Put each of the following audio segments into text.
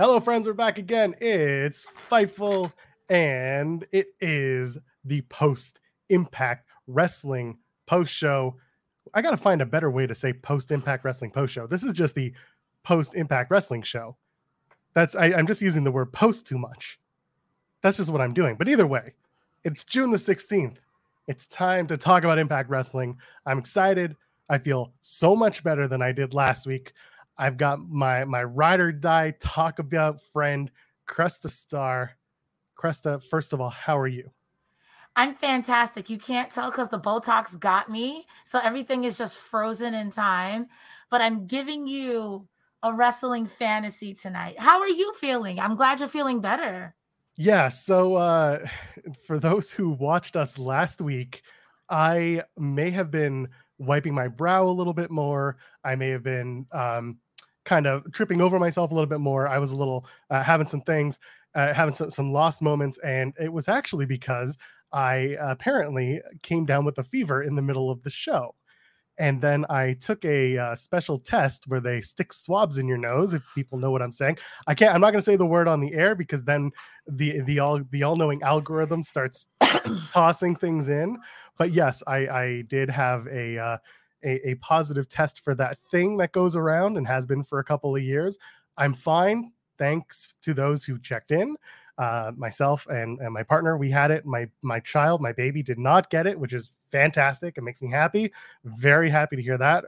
Hello, friends. We're back again. It's Fightful, and it is the post Impact Wrestling post show. I got to find a better way to say post Impact Wrestling post show. This is just the post Impact Wrestling show. That's I, I'm just using the word post too much. That's just what I'm doing. But either way, it's June the 16th. It's time to talk about Impact Wrestling. I'm excited. I feel so much better than I did last week. I've got my my ride or die talk about friend Cresta Star. Cresta, first of all, how are you? I'm fantastic. You can't tell because the Botox got me. So everything is just frozen in time. But I'm giving you a wrestling fantasy tonight. How are you feeling? I'm glad you're feeling better. Yeah. So uh, for those who watched us last week, I may have been wiping my brow a little bit more. I may have been um, kind of tripping over myself a little bit more. I was a little uh, having some things, uh, having some, some lost moments, and it was actually because I apparently came down with a fever in the middle of the show. And then I took a uh, special test where they stick swabs in your nose. If people know what I'm saying, I can't. I'm not going to say the word on the air because then the the all the all knowing algorithm starts tossing things in. But yes, I I did have a uh, a, a positive test for that thing that goes around and has been for a couple of years. I'm fine. Thanks to those who checked in. Uh, myself and, and my partner, we had it. My my child, my baby, did not get it, which is fantastic. It makes me happy. Very happy to hear that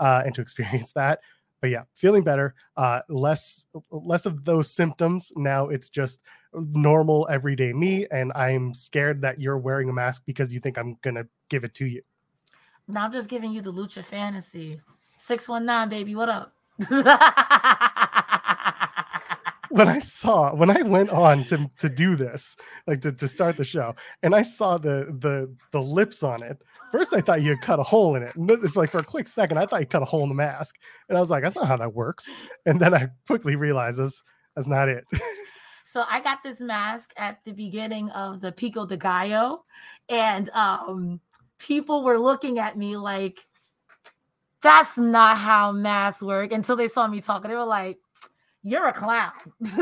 uh, and to experience that. But yeah, feeling better. Uh, less less of those symptoms. Now it's just normal everyday me, and I'm scared that you're wearing a mask because you think I'm gonna give it to you. Now I'm just giving you the lucha fantasy. 619, baby, what up? when I saw when I went on to to do this, like to, to start the show, and I saw the the the lips on it. First, I thought you had cut a hole in it. And like for a quick second, I thought you cut a hole in the mask, and I was like, "That's not how that works." And then I quickly realized that's that's not it. so I got this mask at the beginning of the Pico de Gallo, and um, people were looking at me like, that's not how masks work until they saw me talking. They were like, you're a clown.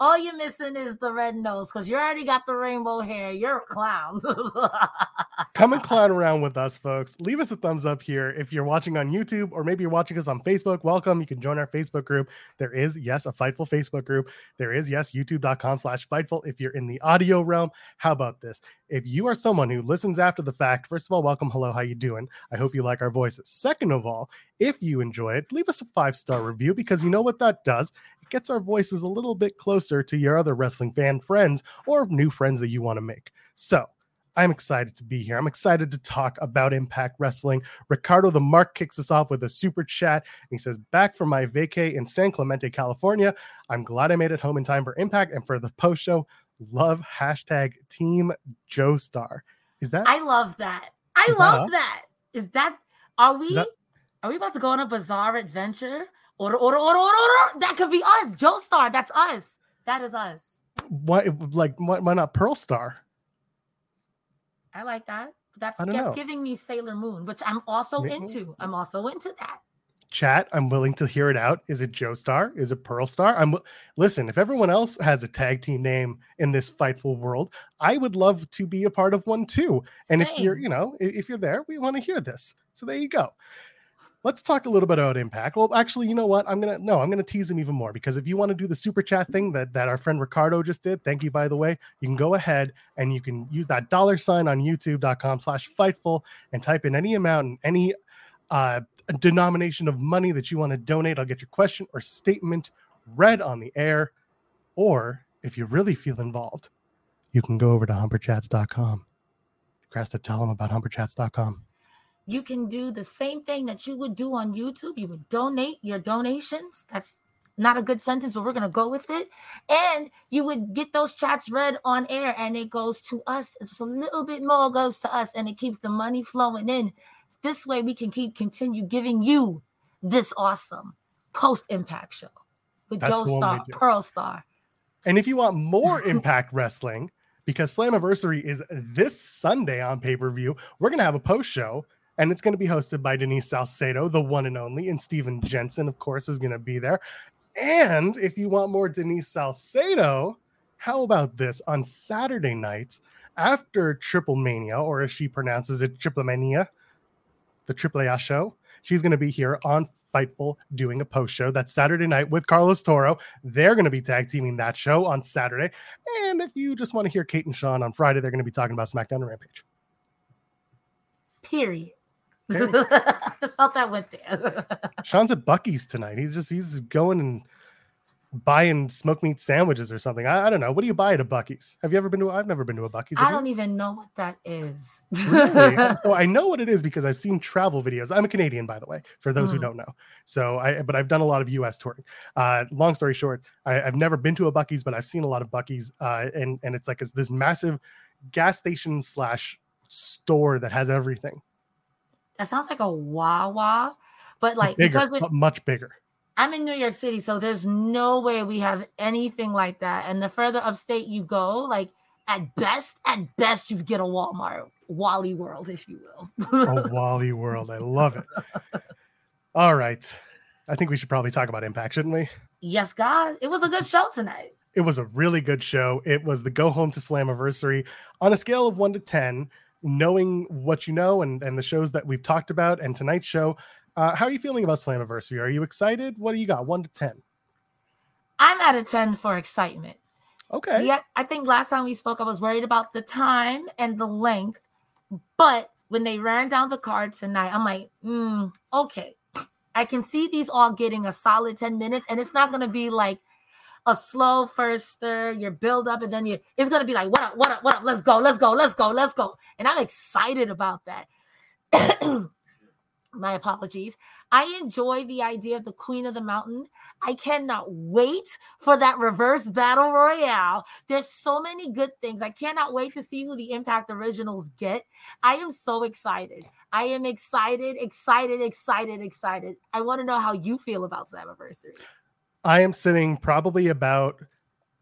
All you're missing is the red nose because you already got the rainbow hair. You're a clown. Come and clown around with us, folks. Leave us a thumbs up here if you're watching on YouTube or maybe you're watching us on Facebook. Welcome. You can join our Facebook group. There is, yes, a Fightful Facebook group. There is, yes, youtube.com slash Fightful if you're in the audio realm. How about this? If you are someone who listens after the fact, first of all, welcome. Hello, how you doing? I hope you like our voices. Second of all, if you enjoy it, leave us a five-star review because you know what that does? It gets our voices a little bit closer to your other wrestling fan friends or new friends that you want to make. So I'm excited to be here. I'm excited to talk about Impact Wrestling. Ricardo the Mark kicks us off with a super chat. And he says, Back from my vacay in San Clemente, California. I'm glad I made it home in time for Impact and for the post show. Love hashtag Team Joe Star. Is that? I love that. I love that, that. Is that? Are we? That, are we about to go on a bizarre adventure? Order, order, order, order, order. That could be us. Joe Star. That's us. That is us. Why? Like, why, why not Pearl Star? I like that. That's, that's giving me Sailor Moon, which I'm also Maybe. into. I'm also into that. Chat, I'm willing to hear it out. Is it Joe Star? Is it Pearl Star? I'm listen. If everyone else has a tag team name in this fightful world, I would love to be a part of one too. And Same. if you're, you know, if you're there, we want to hear this. So there you go let's talk a little bit about impact. Well actually you know what? I'm gonna no i'm gonna tease him even more because if you want to do the super chat thing that that our friend ricardo just did thank you by the way you can go ahead and you can use that dollar sign on youtube.com slash fightful and type in any amount and any uh denomination of money that you want to donate. I'll get your question or statement read on the air. Or if you really feel involved you can go over to humperchats.com Cresta, tell them about humperchats.com you can do the same thing that you would do on YouTube. You would donate your donations. That's not a good sentence, but we're going to go with it. And you would get those chats read on air and it goes to us. It's a little bit more goes to us and it keeps the money flowing in. This way we can keep continue giving you this awesome post impact show with That's Joe Star, Pearl Star. And if you want more impact wrestling, because Slammiversary is this Sunday on pay per view, we're going to have a post show and it's going to be hosted by Denise Salcedo, the one and only, and Steven Jensen, of course, is going to be there. And if you want more Denise Salcedo, how about this on Saturday nights after Triple Mania, or as she pronounces it, Triple Mania, the Triple A show? She's going to be here on Fightful doing a post show. That's Saturday night with Carlos Toro. They're going to be tag teaming that show on Saturday. And if you just want to hear Kate and Sean on Friday, they're going to be talking about SmackDown and Rampage. Period. Just felt that went there. Sean's at Buc-ee's tonight. He's just he's going and buying smoked meat sandwiches or something. I, I, don't know. What do you buy at a Buc-ee's? Have you ever been to? I've never been to a Buc-ee's. I don't you? even know what that is. really? So I know what it is because I've seen travel videos. I'm a Canadian, by the way, for those mm. who don't know. So I, but I've done a lot of U.S. touring. Uh, long story short, I, have never been to a Buc-ee's, but I've seen a lot of Buc-ee's, uh, and and it's like it's this massive gas station slash store that has everything. That sounds like a Wawa, but like bigger, because it, much bigger. I'm in New York City, so there's no way we have anything like that. And the further upstate you go, like at best, at best, you get a Walmart, Wally World, if you will. oh, Wally World. I love it. All right. I think we should probably talk about Impact, shouldn't we? Yes, God. It was a good show tonight. It was a really good show. It was the Go Home to Slammiversary on a scale of one to 10, knowing what you know and, and the shows that we've talked about and tonight's show. Uh, how are you feeling about Slammiversary? Are you excited? What do you got? One to ten. I'm at a ten for excitement. Okay. Yeah, I think last time we spoke, I was worried about the time and the length, but when they ran down the card tonight, I'm like, mm, okay, I can see these all getting a solid 10 minutes, and it's not going to be like a slow first third, your build up, and then you it's to be like, what up, what up, what up, let's go, let's go, let's go, let's go. And I'm excited about that. my apologies. I enjoy the idea of the Queen of the Mountain. I cannot wait for that reverse battle royale. There's so many good things. I cannot wait to see who the Impact Originals get. I am so excited. I am excited, excited, excited, excited. I want to know how you feel about Slammiversary. I am sitting probably about,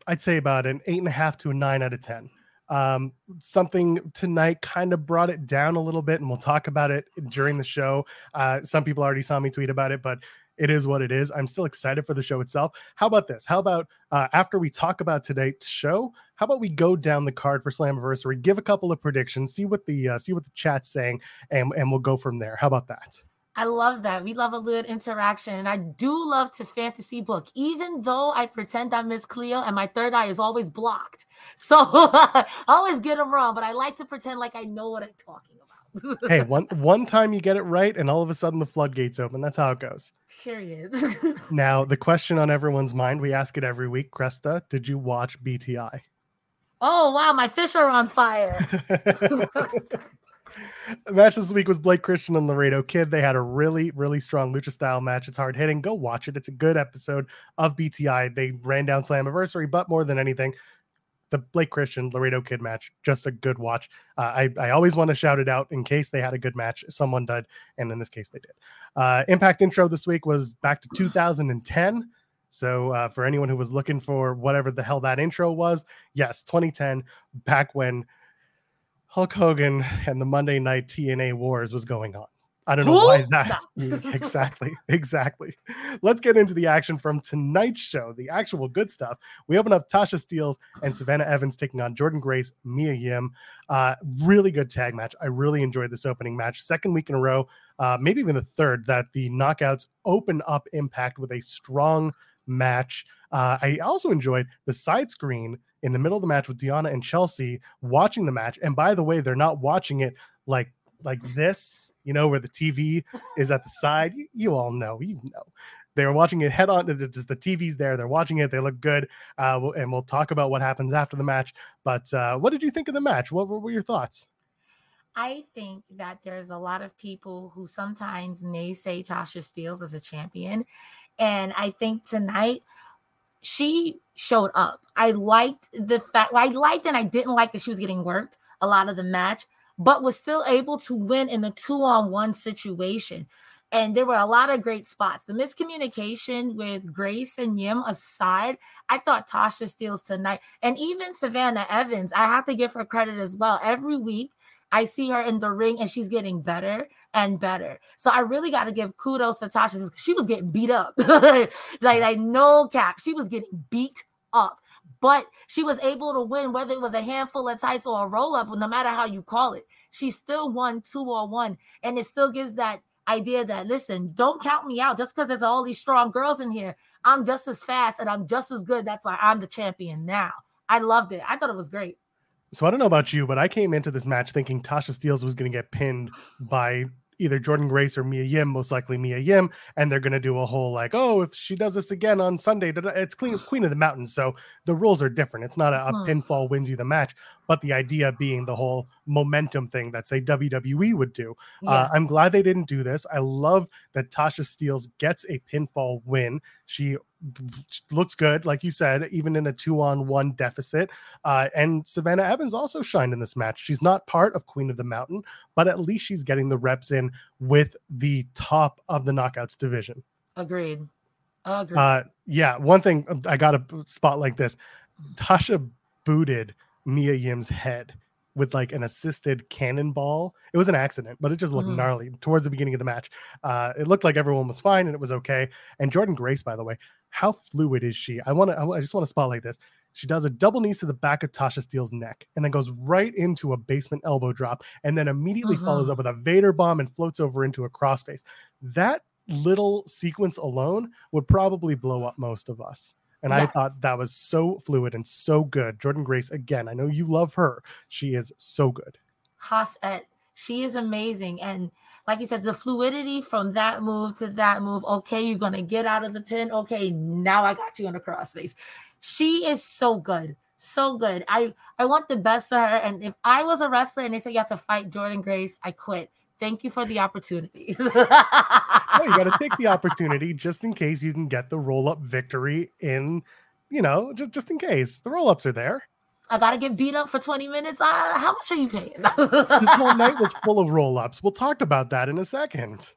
I'd say about an eight and a half to a nine out of 10. Um, something tonight kind of brought it down a little bit, and we'll talk about it during the show. Uh, some people already saw me tweet about it, but it is what it is. I'm still excited for the show itself. How about this? How about uh, after we talk about today's show? How about we go down the card for Slammiversary, give a couple of predictions, see what the uh, see what the chat's saying, and and we'll go from there. How about that? I love that. We love a little interaction. And I do love to fantasy book, even though I pretend I'm Miss Cleo and my third eye is always blocked. So I always get them wrong, but I like to pretend like I know what I'm talking about. hey, one one time you get it right, and all of a sudden the floodgates open. That's how it goes. Period. now, the question on everyone's mind, we ask it every week. Cresta, did you watch BTI? Oh wow, my fish are on fire. Match this week was Blake Christian and Laredo Kid. They had a really, really strong lucha style match. It's hard hitting. Go watch it. It's a good episode of BTI. They ran down Slammiversary, but more than anything, the Blake Christian Laredo Kid match, just a good watch. Uh, I, I always want to shout it out in case they had a good match. Someone did, and in this case, they did. Uh, Impact intro this week was back to 2010. So uh, for anyone who was looking for whatever the hell that intro was, yes, 2010, back when Hulk Hogan and the Monday Night TNA Wars was going on. I don't know why that. exactly. Exactly. Let's get into the action from tonight's show, the actual good stuff. We open up Tasha Steelz and Savannah Evans taking on Jordynne Grace, Mia Yim. Uh, really good tag match. I really enjoyed this opening match. Second week in a row, uh, maybe even the third, that the knockouts open up Impact with a strong match. Uh, I also enjoyed the side screen in the middle of the match with Deonna and Chelsea watching the match. And by the way, they're not watching it like like this, you know, where the TV is at the side. You, you all know, you know. They were watching it head on. The, the TV's there. They're watching it. They look good. Uh, and we'll talk about what happens after the match. But uh, what did you think of the match? What, what were your thoughts? I think that there's a lot of people who sometimes naysay Tasha Steelz as a champion. And I think tonight she showed up. I liked the fact I liked and I didn't like that she was getting worked a lot of the match, but was still able to win in a two-on-one situation. And there were a lot of great spots. The miscommunication with Grace and Yim aside, I thought Tasha Steelz tonight, and even Savannah Evans, I have to give her credit as well. Every week, I see her in the ring and she's getting better and better. So I really got to give kudos to Tasha. She was getting beat up. like, like no cap. She was getting beat up. But she was able to win, whether it was a handful of tights or a roll up, no matter how you call it. She still won two or one. And it still gives that idea that, listen, don't count me out just because there's all these strong girls in here. I'm just as fast and I'm just as good. That's why I'm the champion now. I loved it. I thought it was great. So I don't know about you, but I came into this match thinking Tasha Steelz was going to get pinned by either Jordynne Grace or Mia Yim, most likely Mia Yim, and they're going to do a whole like, oh, if she does this again on Sunday, it's Queen, Queen of the Mountains. So the rules are different. It's not a, a pinfall wins you the match, but the idea being the whole momentum thing that say WWE would do. Uh, yeah. Uh, I'm glad they didn't do this. I love that Tasha Steelz gets a pinfall win. She looks good, like you said, even in a two on one deficit. Uh, and Savannah Evans also shined in this match. She's not part of Queen of the Mountain, but at least she's getting the reps in with the top of the knockouts division. Agreed. Agreed. Uh, yeah, one thing um, I got a spot like this Tasha booted Mia Yim's head with like an assisted cannonball. It was an accident, but it just looked mm. gnarly towards the beginning of the match. Uh, it looked like everyone was fine and it was okay. And Jordynne Grace, by the way, how fluid is she? I want to. I just want to spotlight this. She does a double knee to the back of Tasha Steelz neck and then goes right into a basement elbow drop and then immediately uh-huh. follows up with a Vader bomb and floats over into a crossface. That little sequence alone would probably blow up most of us. And yes. I thought that was so fluid and so good. Jordynne Grace, again, I know you love her. She is so good. Hasset, she is amazing. And like you said, the fluidity from that move to that move. Okay, you're gonna get out of the pin. Okay, now I got you on the crossface. She is so good, so good. I I want the best for her. And if I was a wrestler and they said you have to fight Jordynne Grace, I quit. Thank you for the opportunity. no, you got to take the opportunity just in case you can get the roll up victory in, you know, just just in case the roll ups are there. I gotta get beat up for 20 minutes. Uh, how much are you paying? this whole night was full of roll ups. We'll talk about that in a second.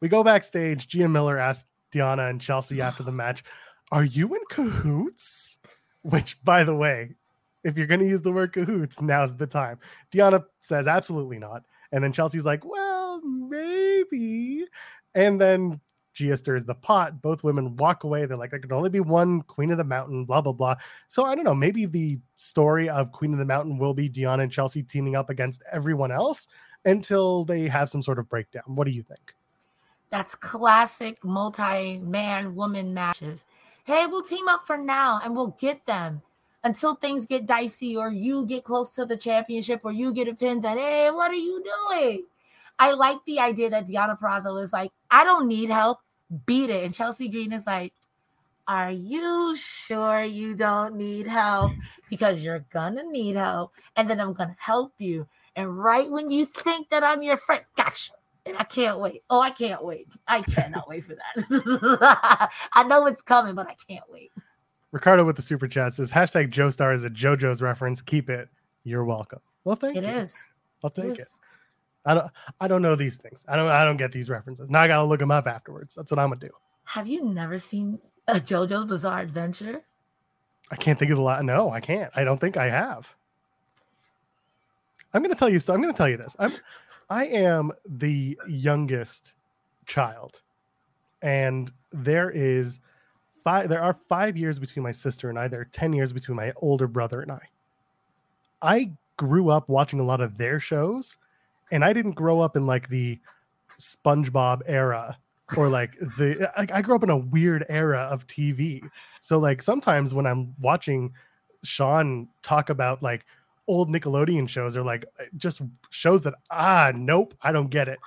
We go backstage. Gia Miller asked Deonna and Chelsea after the match, Are you in cahoots? Which, by the way, if you're going to use the word cahoots, now's the time. Deonna says, Absolutely not. And then Chelsea's like, Well, maybe. And then Gia stirs the pot. Both women walk away. They're like, there can only be one Queen of the Mountain, blah, blah, blah. So I don't know. Maybe the story of Queen of the Mountain will be Deonna and Chelsea teaming up against everyone else until they have some sort of breakdown. What do you think? That's classic multi man woman matches. Hey, we'll team up for now and we'll get them until things get dicey or you get close to the championship or you get a pin that, hey, what are you doing? I like the idea that Deonna Purrazzo is like, I don't need help beat it. And Chelsea Green is like, Are you sure you don't need help? Because you're gonna need help, and then I'm gonna help you. And right when you think that I'm your friend, gotcha. And I can't wait. Oh, I can't wait. I cannot wait for that. I know it's coming, but I can't wait. Ricardo with the super chat says hashtag Joe Star is a JoJo's reference. Keep it. You're welcome. Well, thank it you. It is. I'll take it, it. I don't I don't know these things. I don't I don't get these references. Now I gotta look them up afterwards. That's what I'm gonna do. Have you never seen a JoJo's Bizarre Adventure? I can't think of the lot. No, I can't. I don't think I have. I'm gonna tell you. I'm gonna tell you this. I'm I am the youngest child, and there is five. There are five years between my sister and I. There are ten years between my older brother and I. I grew up watching a lot of their shows and I didn't grow up in like the SpongeBob era or like the I, I grew up in a weird era of TV. So like sometimes when I'm watching Sean talk about like old Nickelodeon shows or like just shows that ah nope I don't get it.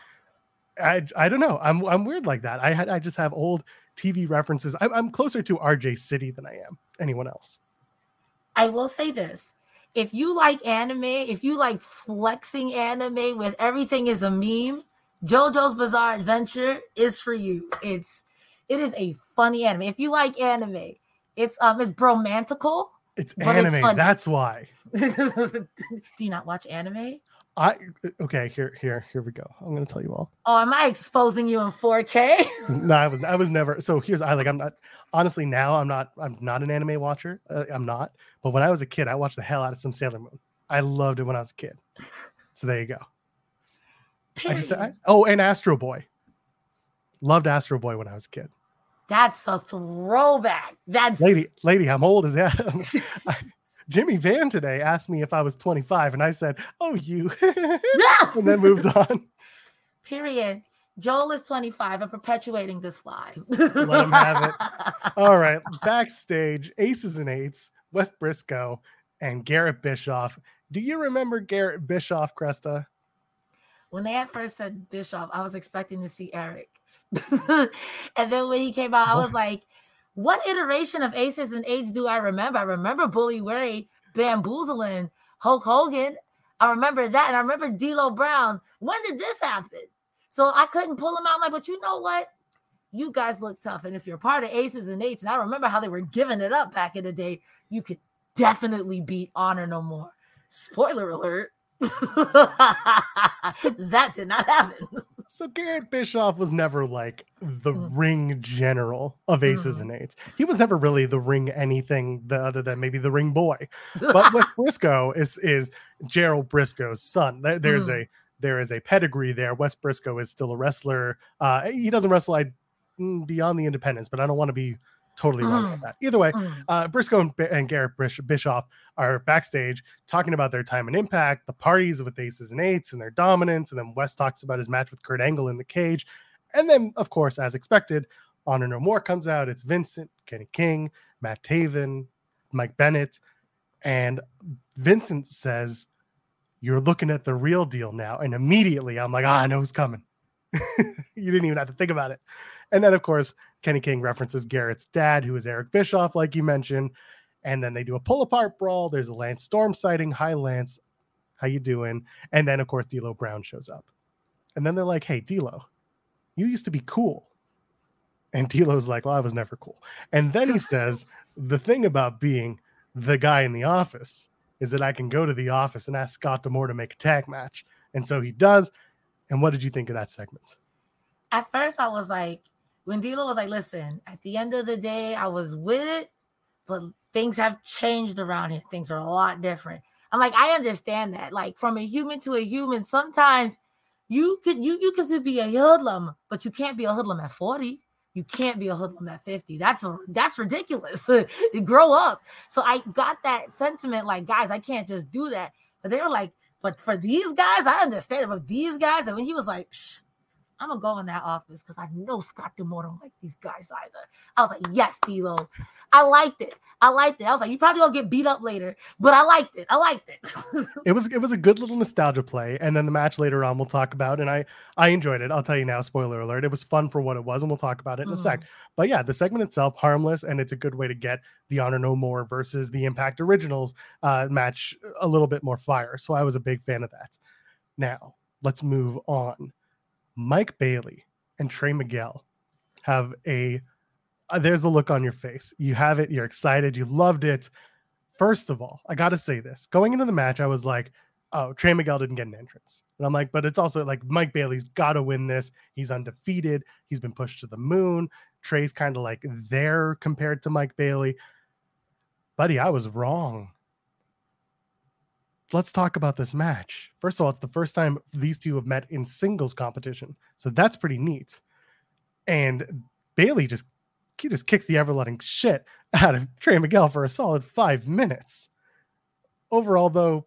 I I don't know. I'm I'm weird like that. I had I just have old TV references. I'm, I'm closer to RJ City than I am anyone else. I will say this if you like anime, if you like flexing anime with everything is a meme, JoJo's Bizarre Adventure is for you. It's it is a funny anime. If you like anime, it's um it's bromantical. It's anime. It's that's why. Do you not watch anime? I okay here here here we go. I'm gonna tell you all. Oh, am I exposing you in 4K? no, I was I was never. So here's I like I'm not honestly now I'm not I'm not an anime watcher. Uh, I'm not. But when I was a kid, I watched the hell out of some Sailor Moon. I loved it when I was a kid. So there you go. I just, I, oh, and Astro Boy. Loved Astro Boy when I was a kid. That's a throwback. That's Lady, lady, I'm old as that. Jimmy Van today asked me if I was 25, and I said, "Oh, you," and then moved on. Period. Joel is 25 I'm perpetuating this lie. Let him have it. All right, backstage, aces and eights, Wes Brisco and Garrett Bischoff. Do you remember Garrett Bischoff, Cresta? When they at first said Bischoff, I was expecting to see Eric. and then when he came out, I was like, what iteration of aces and eights do I remember? I remember Bully Ray bamboozling Hulk Hogan. I remember that. And I remember D'Lo Brown. When did this happen? So I couldn't pull him out. I'm like, but you know what? You guys look tough. And if you're part of aces and eights, and I remember how they were giving it up back in the day, you could definitely beat Honor No More. Spoiler alert. that did not happen. So Garrett Bischoff was never like the Mm. ring general of aces Mm. and eights. He was never really the ring anything the, other than maybe the ring boy. But with Briscoe is is Gerald Brisco's son. There's Mm. a there is a pedigree there. Wes Brisco is still a wrestler. Uh, he doesn't wrestle I, mm, beyond the independence, but I don't want to be totally wrong about that. Either way, Mm. uh, Brisco and, Bi- and Garrett Bish- Bischoff are backstage talking about their time and Impact, the parties with aces and eights, and their dominance. And then Wes talks about his match with Kurt Angle in the cage. And then, of course, as expected, Honor No More comes out. It's Vincent, Kenny King, Matt Taven, Mike Bennett. And Vincent says, You're looking at the real deal now. And immediately I'm like, Ah, I know who's coming. you didn't even have to think about it. And then, of course, Kenny King references Garrett's dad, who is Eric Bischoff, like you mentioned. And then they do a pull apart brawl. There's a Lance Storm sighting. Hi, Lance. How you doing? And then, of course, D'Lo Brown shows up. And then they're like, hey, D'Lo, you used to be cool. And D'Lo's like, well, I was never cool. And then he says, the thing about being the guy in the office is that I can go to the office and ask Scott D'Amore to make a tag match. And so he does. And what did you think of that segment? At first, I was like, when D'Lo was like, listen, at the end of the day, I was with it, but things have changed around here. Things are a lot different. I'm like, I understand that. Like from a human to a human, sometimes you could you you could be a hoodlum, but you can't be a hoodlum at 40. You can't be a hoodlum at 50. That's a that's ridiculous. you grow up. So I got that sentiment, like, guys, I can't just do that. But they were like, but for these guys, I understand. But these guys, and when he was like, Psh, I'm gonna go in that office because I know Scott D'Amore don't like these guys either. I was like, yes, D'Lo. I liked it. I liked it. I was like, you probably gonna get beat up later, but I liked it. I liked it. it was it was a good little nostalgia play and then the match later on we'll talk about and i i enjoyed it i'll tell you now spoiler alert it was fun for what it was and we'll talk about it in a sec but yeah the segment itself harmless and it's a good way to get the honor no more versus the impact originals uh match a little bit more fire so i was a big fan of that now let's move on mike bailey and trey miguel have a uh, there's the look on your face you have it you're excited you loved it First of all, I got to say this. Going into the match, I was like, oh, Trey Miguel didn't get an entrance. And I'm like, but it's also like Mike Bailey's got to win this. He's undefeated. He's been pushed to the moon. Trey's kind of like there compared to Mike Bailey. Buddy, I was wrong. Let's talk about this match. First of all, it's the first time these two have met in singles competition. So that's pretty neat. And Bailey just he just kicks the ever letting shit out of Trey Miguel for a solid five minutes. Overall, though,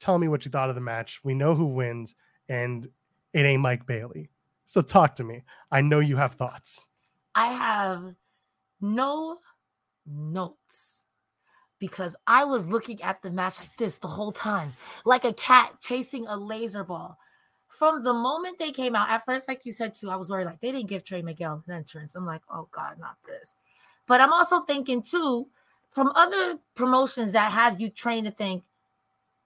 tell me what you thought of the match. We know who wins, and it ain't Mike Bailey. So talk to me. I know you have thoughts. I have no notes because I was looking at the match like this the whole time, like a cat chasing a laser ball. From the moment they came out, at first, like you said too, I was worried like they didn't give Trey Miguel an entrance. I'm like, oh God, not this. But I'm also thinking too, from other promotions that have you trained to think,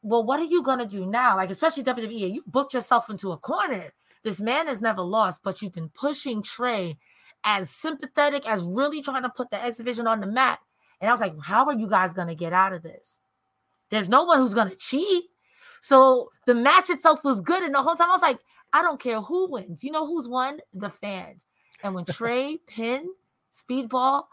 well, what are you gonna do now? Like, especially WWE, you booked yourself into a corner. This man has never lost, but you've been pushing Trey as sympathetic as really trying to put the X Division on the map. And I was like, how are you guys gonna get out of this? There's no one who's gonna cheat. So the match itself was good. And the whole time I was like, I don't care who wins. You know who's won? The fans. And when Trey pinned Speedball,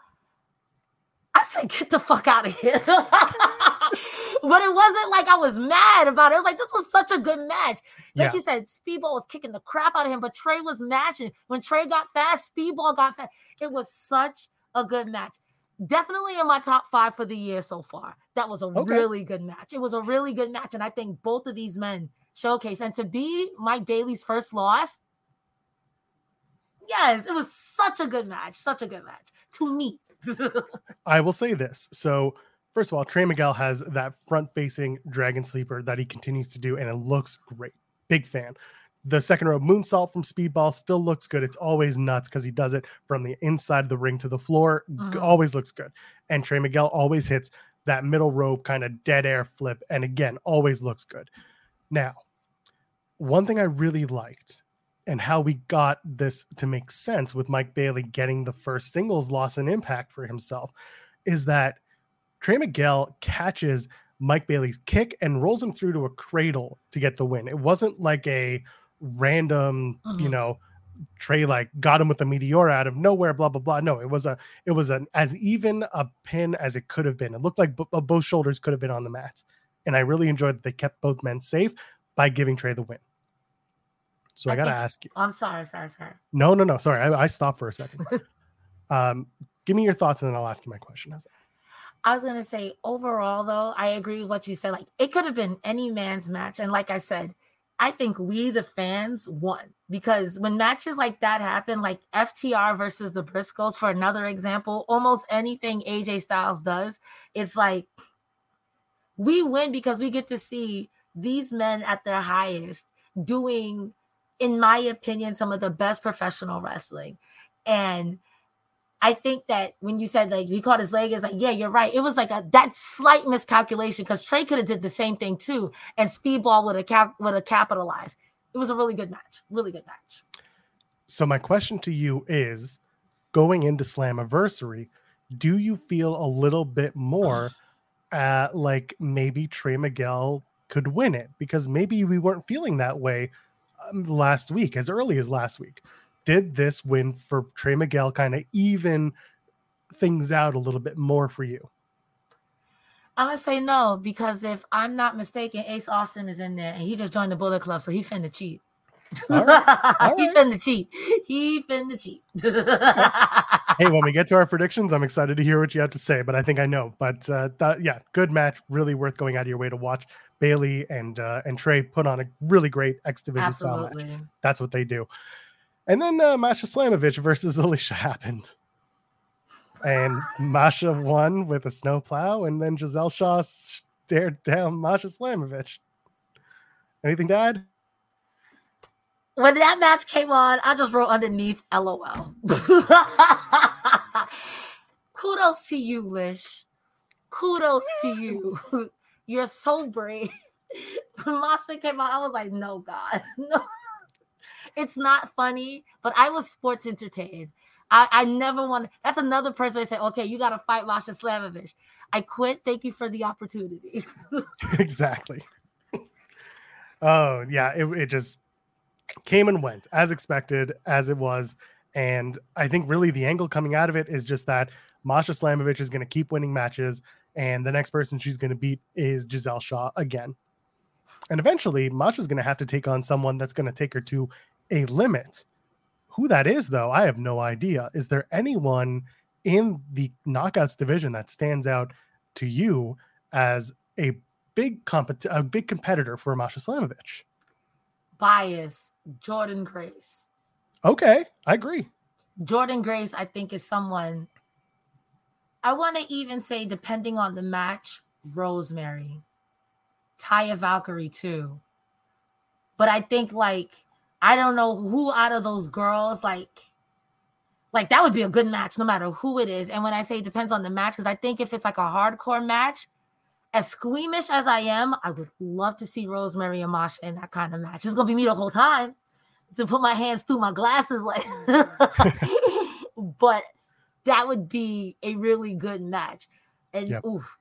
I said, get the fuck out of here. but it wasn't like I was mad about it. It was like this was such a good match. Like Yeah. you said, Speedball was kicking the crap out of him, but Trey was matching. When Trey got fast, Speedball got fast. It was such a good match. Definitely in my top five for the year so far. That was a Okay. really good match. It was a really good match, and I think both of these men showcase. And to be Mike Bailey's first loss, yes, it was such a good match. Such a good match to me. I will say this. So, first of all, Trey Miguel has that front facing dragon sleeper that he continues to do, and it looks great. Big fan. The second row moonsault from Speedball still looks good. It's always nuts because he does it from the inside of the ring to the floor. Mhm. Always looks good. And Trey Miguel always hits that middle rope kind of dead air flip. And again, always looks good. Now, one thing I really liked and how we got this to make sense with Mike Bailey getting the first singles loss in impact for himself is that Trey Miguel catches Mike Bailey's kick and rolls him through to a cradle to get the win. It wasn't like a random, you Mhm. know, Trey like got him with a meteor out of nowhere, blah blah blah. No, it was a it was an as even a pin as it could have been. It looked like b- uh, both shoulders could have been on the mat, and I really enjoyed that they kept both men safe by giving Trey the win. So I, I gotta think- ask you. I'm sorry, sorry, sorry. No, no, no. Sorry, I, I stopped for a second. um, give me your thoughts, and then I'll ask you my question. I was gonna say overall though, I agree with what you said. Like it could have been any man's match, and like I said, I think we the fans won because when matches like that happen, like FTR versus the Briscoes, for another example, almost anything AJ Styles does, it's like we win because we get to see these men at their highest doing, in my opinion, some of the best professional wrestling, and. I think that when you said like he caught his leg, it's like, yeah, you're right. It was like a that slight miscalculation because Trey could have did the same thing too, and Speedball would have cap would have capitalized. It was a really good match, really good match. So my question to you is, going into Slammiversary, do you feel a little bit more uh, like maybe Trey Miguel could win it because maybe we weren't feeling that way um, last week, as early as last week. Did this win for Trey Miguel kind of even things out a little bit more for you? I'm gonna say no because if I'm not mistaken, Ace Austin is in there and he just joined the Bullet Club, so he finna cheat. All right, all he right. finna cheat. He finna cheat. hey, when we get to our predictions, I'm excited to hear what you have to say, but I think I know. But uh, that, yeah, good match, really worth going out of your way to watch. Bailey and uh, and Trey put on a really great X Division style match. That's what they do. And then uh, Masha Slamovich versus Alisha happened, and Masha won with a snowplow, and then Giselle Shaw stared down Masha Slamovich. Anything to add? when that match came on, I just wrote underneath LOL. Kudos to you, Lish. Kudos to you. You're so brave. When Masha came out, I was like, no, God. No. It's not funny, but I was sports entertained. I, I never want that's another person I say, okay, you gotta fight Masha Slamovich. I quit. Thank you for the opportunity. exactly. oh yeah, it, it just came and went as expected, as it was, and I think really the angle coming out of it is just that Masha Slamovich is going to keep winning matches, and the next person she's going to beat is Giselle Shaw again, and eventually Masha's going to have to take on someone that's going to take her to a limit. Who that is, though, I have no idea. Is there anyone in the knockouts division that stands out to you as a big compet- a big competitor for Masha Slamovich? Bias, Jordynne Grace. Okay, I agree. Jordynne Grace, I think, is someone I want to even say, depending on the match, Rosemary, Taya Valkyrie, too. But I think, like, I don't know who out of those girls, like, like that would be a good match no matter who it is. And when I say it depends on the match, because I think if it's like a hardcore match, as squeamish as I am, I would love to see Rosemary and Masha in that kind of match. It's gonna be me the whole time to put my hands through my glasses, like. but that would be a really good match. And Yep. oof,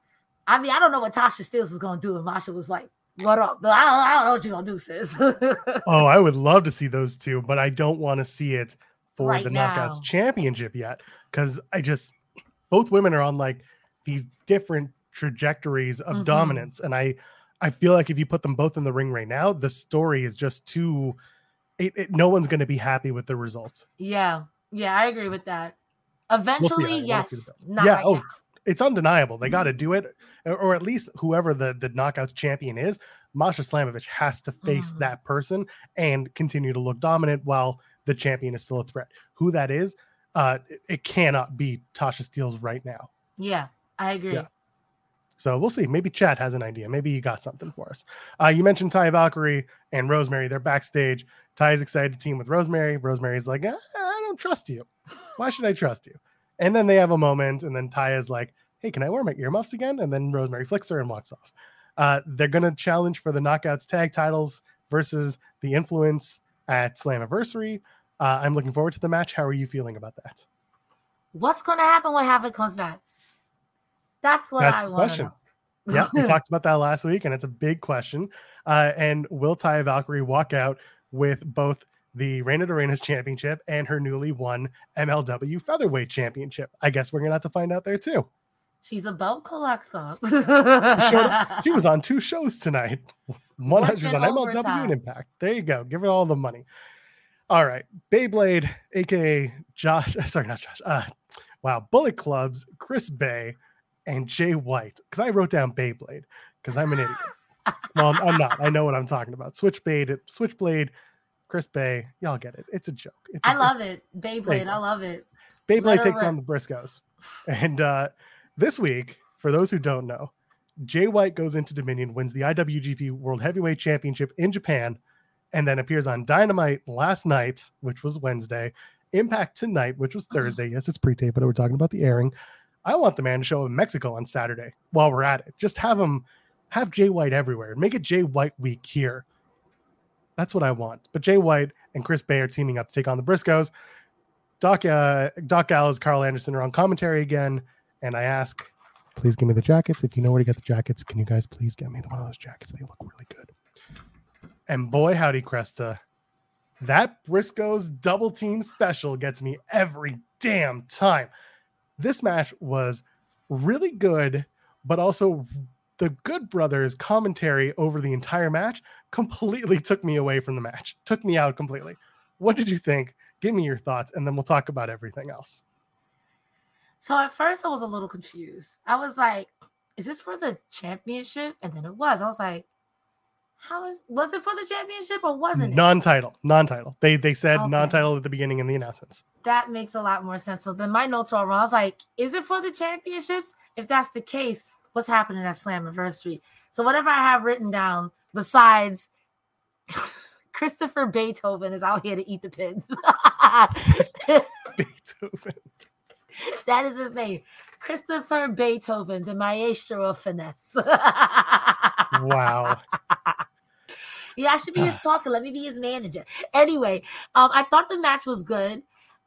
I mean, I don't know what Tasha Steelz is gonna do if Masha was like, "What up?" I don't, I don't know what you gonna do, sis. Oh, I would love to see those two, but I don't want to see it for Right the now. Knockouts Championship yet because I just both women are on like these different trajectories of Mhm. dominance. And I I feel like if you put them both in the ring right now, the story is just too it, it- no one's going to be happy with the results. Yeah, yeah, I agree with that. Eventually, we'll yes. Not Yeah, right oh, now. It's undeniable. They Mm-hmm. got to do it, or, at least whoever the the knockouts champion is, Masha Slamovich has to face Mhm. that person and continue to look dominant while the champion is still a threat. Who that is, uh, it, it cannot be Tasha Steelz right now. Yeah, I agree. Yeah. So we'll see. Maybe Chad has an idea. Maybe he got something for us. Uh, you mentioned Taya Valkyrie and Rosemary. They're backstage. Taya is excited to team with Rosemary. Rosemary's like, "Ah, I don't trust you. Why should I trust you? And then they have a moment, and then Taya is like, Hey, can I wear my earmuffs again? And then Rosemary flicks her and walks off. Uh, they're going to challenge for the Knockouts tag titles versus the Influence at Slammiversary. Uh, I'm looking forward to the match. How are you feeling about that? What's gonna happen when Havoc comes back? That's what That's I want to know. yeah, we talked about that last week, and it's a big question. Uh, and will Taya Valkyrie walk out with both the Reina de Reinas championship and her newly won MLW featherweight championship? I guess we're gonna have to find out there too. She's a belt collector. She was on two shows tonight. One she was on MLW overtime. and Impact. There you go. Give her all the money. All right, Beyblade, aka Josh. Sorry, not Josh. Uh, wow, Bullet Clubs, Chris Bey, and Jay White. Because I wrote down Beyblade because I'm an idiot. well, I'm not. I know what I'm talking about. Switchblade, Switchblade, Chris Bey. Y'all get it. It's a joke. It's a I love it. Beyblade. I love it. Beyblade takes rip. on the Briscoes. And uh, this week, for those who don't know, Jay White goes into Dominion, wins the IWGP World Heavyweight Championship in Japan, and then appears on Dynamite last night, which was Wednesday, Impact tonight, which was Thursday. Yes, it's pre-tape, but we're talking about the airing. I want the man to show up in Mexico on Saturday while we're at it. Just have him have Jay White everywhere. Make it Jay White week here. That's what I want. But Jay White and Chris Bey are teaming up to take on the Briscoes. Doc uh, Doc Gallows, Karl Anderson are on commentary again, and I ask, please give me the jackets. If you know where to get the jackets, can you guys please get me one of those jackets? They look really good. And boy, howdy, Cresta, that Briscoes double team special gets me every damn time. This match was really good, but also the Good Brothers commentary over the entire match completely took me away from the match, took me out completely. What did you think? Give me your thoughts, and then we'll talk about everything else. So at first I was a little confused. I was like, is this for the championship? And then it was. I was like, how is was it for the championship or wasn't it? Non-title, non-title. They they said Okay. non-title at the beginning in the announcements. That makes a lot more sense. So then my notes are wrong. I was like, is it for the championships? If that's the case, what's happening at Slammiversary? So whatever I have written down, besides Christopher Beethoven is out here to eat the pins. Beethoven. that is his name. Christopher Beethoven, the maestro of finesse. Wow. Yeah, I should be his talker. Let me be his manager. Anyway, um, I thought the match was good.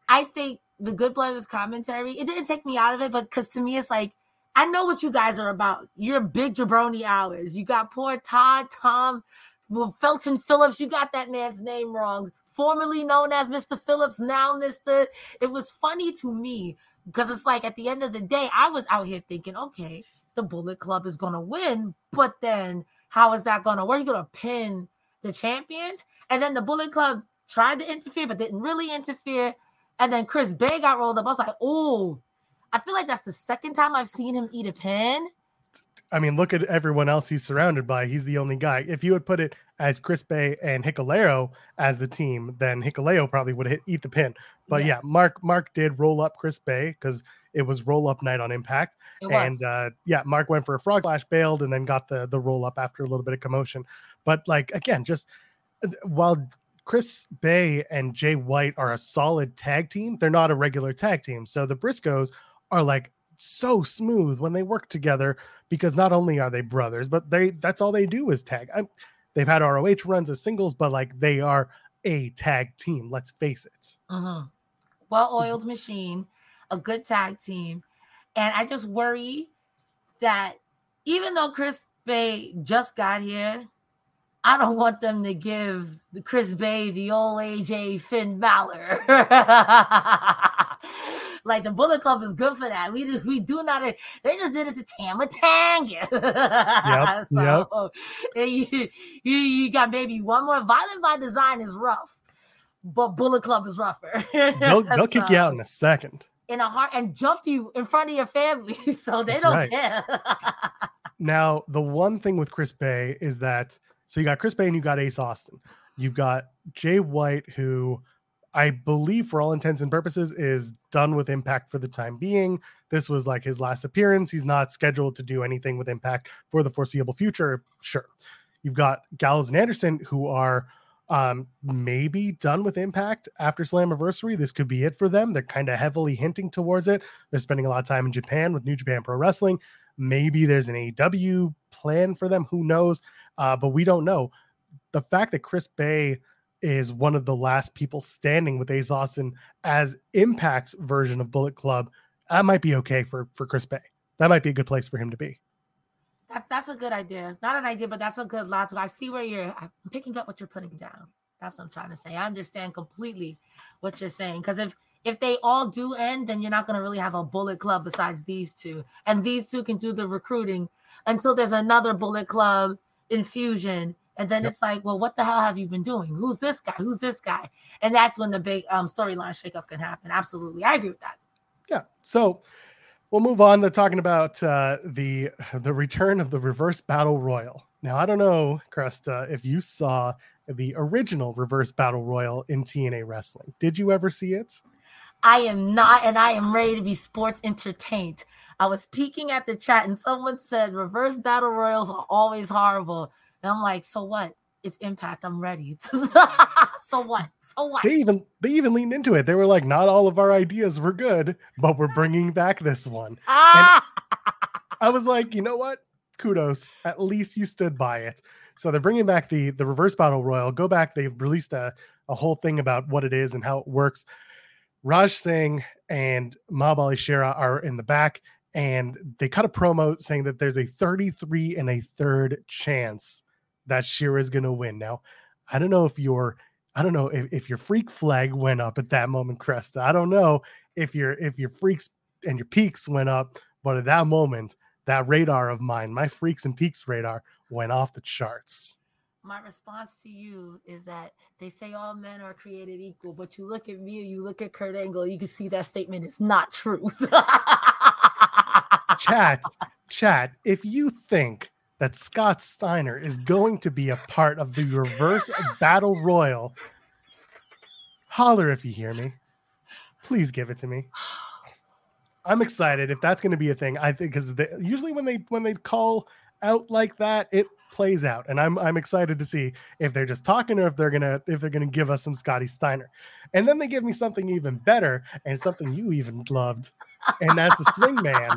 I think the Good blood Brothers commentary, it didn't take me out of it, but because to me, it's like, I know what you guys are about. You're big jabroni hours. You got poor Todd, Tom, well, Felton Phillips. You got that man's name wrong. Formerly known as Mr. Phillips, now Mr. It was funny to me because it's like at the end of the day, I was out here thinking, okay, the Bullet Club is going to win, but then how is that going to work? You're going to pin the champions. And then the Bullet Club tried to interfere, but didn't really interfere. And then Chris Bey got rolled up. I was like, oh, I feel like that's the second time I've seen him eat a pin. I mean, look at everyone else he's surrounded by. He's the only guy. If you had put it as Chris Bey and Hikuleo as the team, then Hikuleo probably would hit eat the pin. But Yeah. yeah, Mark Mark did roll up Chris Bey because it was roll up night on Impact. And uh, yeah, Mark went for a frog splash, bailed, and then got the the roll up after a little bit of commotion. But like again, just uh, while Chris Bey and Jay White are a solid tag team, they're not a regular tag team. So the Briscoes are like so smooth when they work together because not only are they brothers, but they that's all they do is tag. i they've had ROH runs as singles, but like they are a tag team. Let's face it. Mhm. well-oiled machine, a good tag team, and I just worry that even though Chris Bey just got here, I don't want them to give the Chris Bey the old AJ Finn Balor. like the Bullet Club is good for that. We do, we do not. They just did it to Tama Tonga. yep. so, yep. You, you you got maybe one more. Violent by Design is rough, but Bullet Club is rougher. they'll they'll so, kick you out in a second. In a heart and jump you in front of your family, so they That's don't right. care. now, the one thing with Chris Bey is that so you got Chris Bey and you got Ace Austin. You've got Jay White, who I believe, for all intents and purposes, is done with Impact for the time being. This was like his last appearance. He's not scheduled to do anything with Impact for the foreseeable future. Sure. You've got Gallows and Anderson, who are um, maybe done with Impact after Slammiversary. This could be it for them. They're kind of heavily hinting towards it. They're spending a lot of time in Japan with New Japan Pro Wrestling. Maybe there's an AEW plan for them. Who knows? Uh, but we don't know. The fact that Chris Bey is one of the last people standing with Ace Austin as Impact's version of Bullet Club, that might be okay for for Chris Bey. That might be a good place for him to be. That's that's a good idea. Not an idea, but that's a good logic. I see where you're I'm picking up what you're putting down. That's what I'm trying to say. I understand completely what you're saying. Because if if they all do end, then you're not going to really have a bullet club besides these two. And these two can do the recruiting until there's another bullet club infusion and then yep. it's like, well, what the hell have you been doing? Who's this guy? Who's this guy? And that's when the big um, storyline shakeup can happen. Absolutely, I agree with that. Yeah. So we'll move on to talking about uh, the the return of the reverse battle royal. Now, I don't know, Cresta, if you saw the original reverse battle royal in TNA wrestling. Did you ever see it? I am not, and I am ready to be sports entertained. I was peeking at the chat, and someone said reverse battle royals are always horrible. And I'm like, so what? It's impact. I'm ready. so what? So what? They even they even leaned into it. They were like, not all of our ideas were good, but we're bringing back this one. Ah! I was like, you know what? Kudos. At least you stood by it. So they're bringing back the the reverse battle royal. Go back. They've released a a whole thing about what it is and how it works. Raj Singh and Mahabali Shera are in the back, and they cut a promo saying that there's a 33 and a third chance that Shera is going to win. Now, I don't know if your I don't know if, if your freak flag went up at that moment, Cresta. I don't know if your if your freaks and your peaks went up, but at that moment, that radar of mine, my freaks and peaks radar, went off the charts. My response to you is that they say all men are created equal, but you look at me and you look at Kurt Angle, you can see that statement is not true. chat, chat, if you think that Scott Steiner is going to be a part of the reverse battle royal. Holler if you hear me. Please give it to me. I'm excited if that's going to be a thing. I think because usually when they when they call out like that, it plays out, and I'm I'm excited to see if they're just talking or if they're gonna if they're gonna give us some Scotty Steiner, and then they give me something even better and something you even loved, and that's the Swing Man.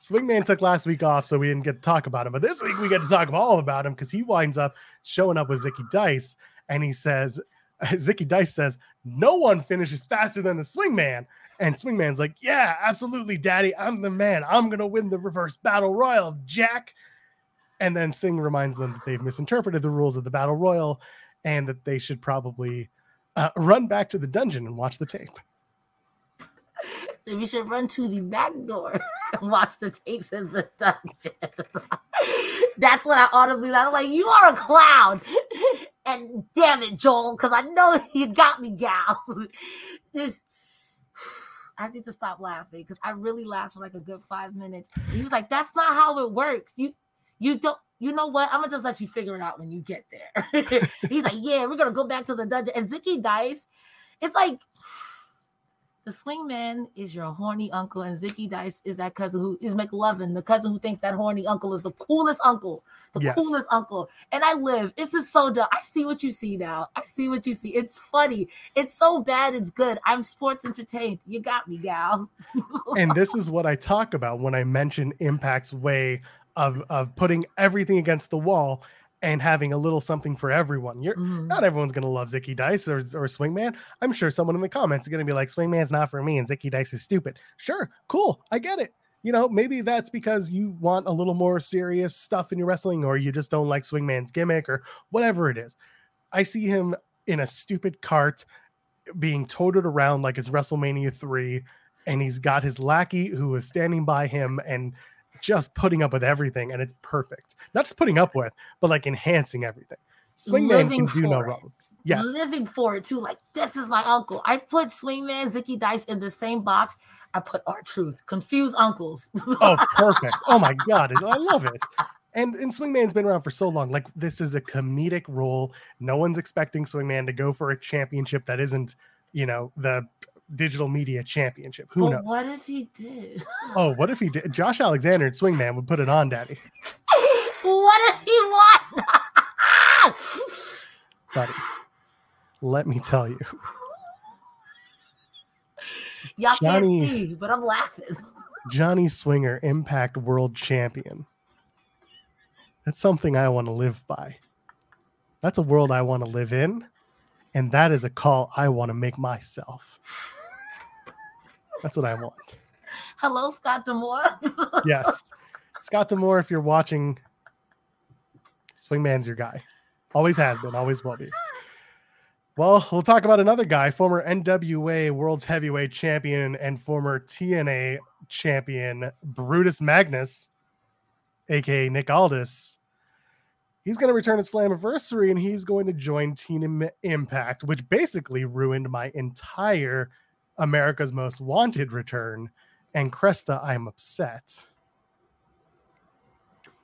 Swingman took last week off, so we didn't get to talk about him. But this week we get to talk all about him because he winds up showing up with Zicky Dice, and he says, Zicky Dice says, "No one finishes faster than the Swingman." And Swingman's like, "Yeah, absolutely, Daddy. I'm the man. I'm gonna win the reverse battle royal, Jack." And then Singh reminds them that they've misinterpreted the rules of the battle royal, and that they should probably uh, run back to the dungeon and watch the tape. We should run to the back door and watch the tapes in the dungeon. That's what I audibly I was like, you are a clown. And damn it, Joel, because I know you got me, gal. I need to stop laughing because I really laughed for like a good five minutes. He was like, "That's not how it works. You, you don't. You know what? I'm gonna just let you figure it out when you get there." He's like, "Yeah, we're gonna go back to the dungeon." And Zicky Dice, it's like the swingman is your horny uncle, and Zicky Dice is that cousin who is McLovin, the cousin who thinks that horny uncle is the coolest uncle, the yes. coolest uncle. And I live. This is so dumb. I see what you see now. I see what you see. It's funny. It's so bad. It's good. I'm sports entertained. You got me, gal. and this is what I talk about when I mention Impact's way of of putting everything against the wall and having a little something for everyone. You're mm-hmm. not everyone's gonna love Zicky Dice or, or Swingman. I'm sure someone in the comments is gonna be like, Swingman's not for me and Zicky Dice is stupid. Sure, cool, I get it. You know, maybe that's because you want a little more serious stuff in your wrestling, or you just don't like Swingman's gimmick, or whatever it is. I see him in a stupid cart being toted around like it's WrestleMania 3 and he's got his lackey who is standing by him and just putting up with everything and it's perfect. Not just putting up with, but like enhancing everything. Swingman can do no it. wrong. Yes. living for it too. Like this is my uncle. I put Swingman, Zicky Dice in the same box. I put our truth. Confuse uncles. Oh, perfect. Oh my god, I love it. And and Swingman's been around for so long. Like this is a comedic role. No one's expecting Swingman to go for a championship that isn't, you know, the digital media championship. Who but knows? what if he did? Oh, what if he did? Josh Alexander and Swingman would put it on, Daddy. what if he won? Buddy, let me tell you, Y'all Johnny- can't see, but I'm laughing. Johnny Swinger, Impact World Champion. That's something I want to live by. That's a world I want to live in. And that is a call I want to make myself. That's what I want. Hello, Scott D'Amore. Yes. Scott D'Amore, if you're watching, Swingman's your guy. Always has been, always will be. Well, we'll talk about another guy, former NWA World's Heavyweight Champion and former TNA champion, Brutus Magnus, aka Nick Aldis. He's going to return at Slammiversary and he's going to join Team Impact, which basically ruined my entire America's Most Wanted return. And Cresta, I'm upset.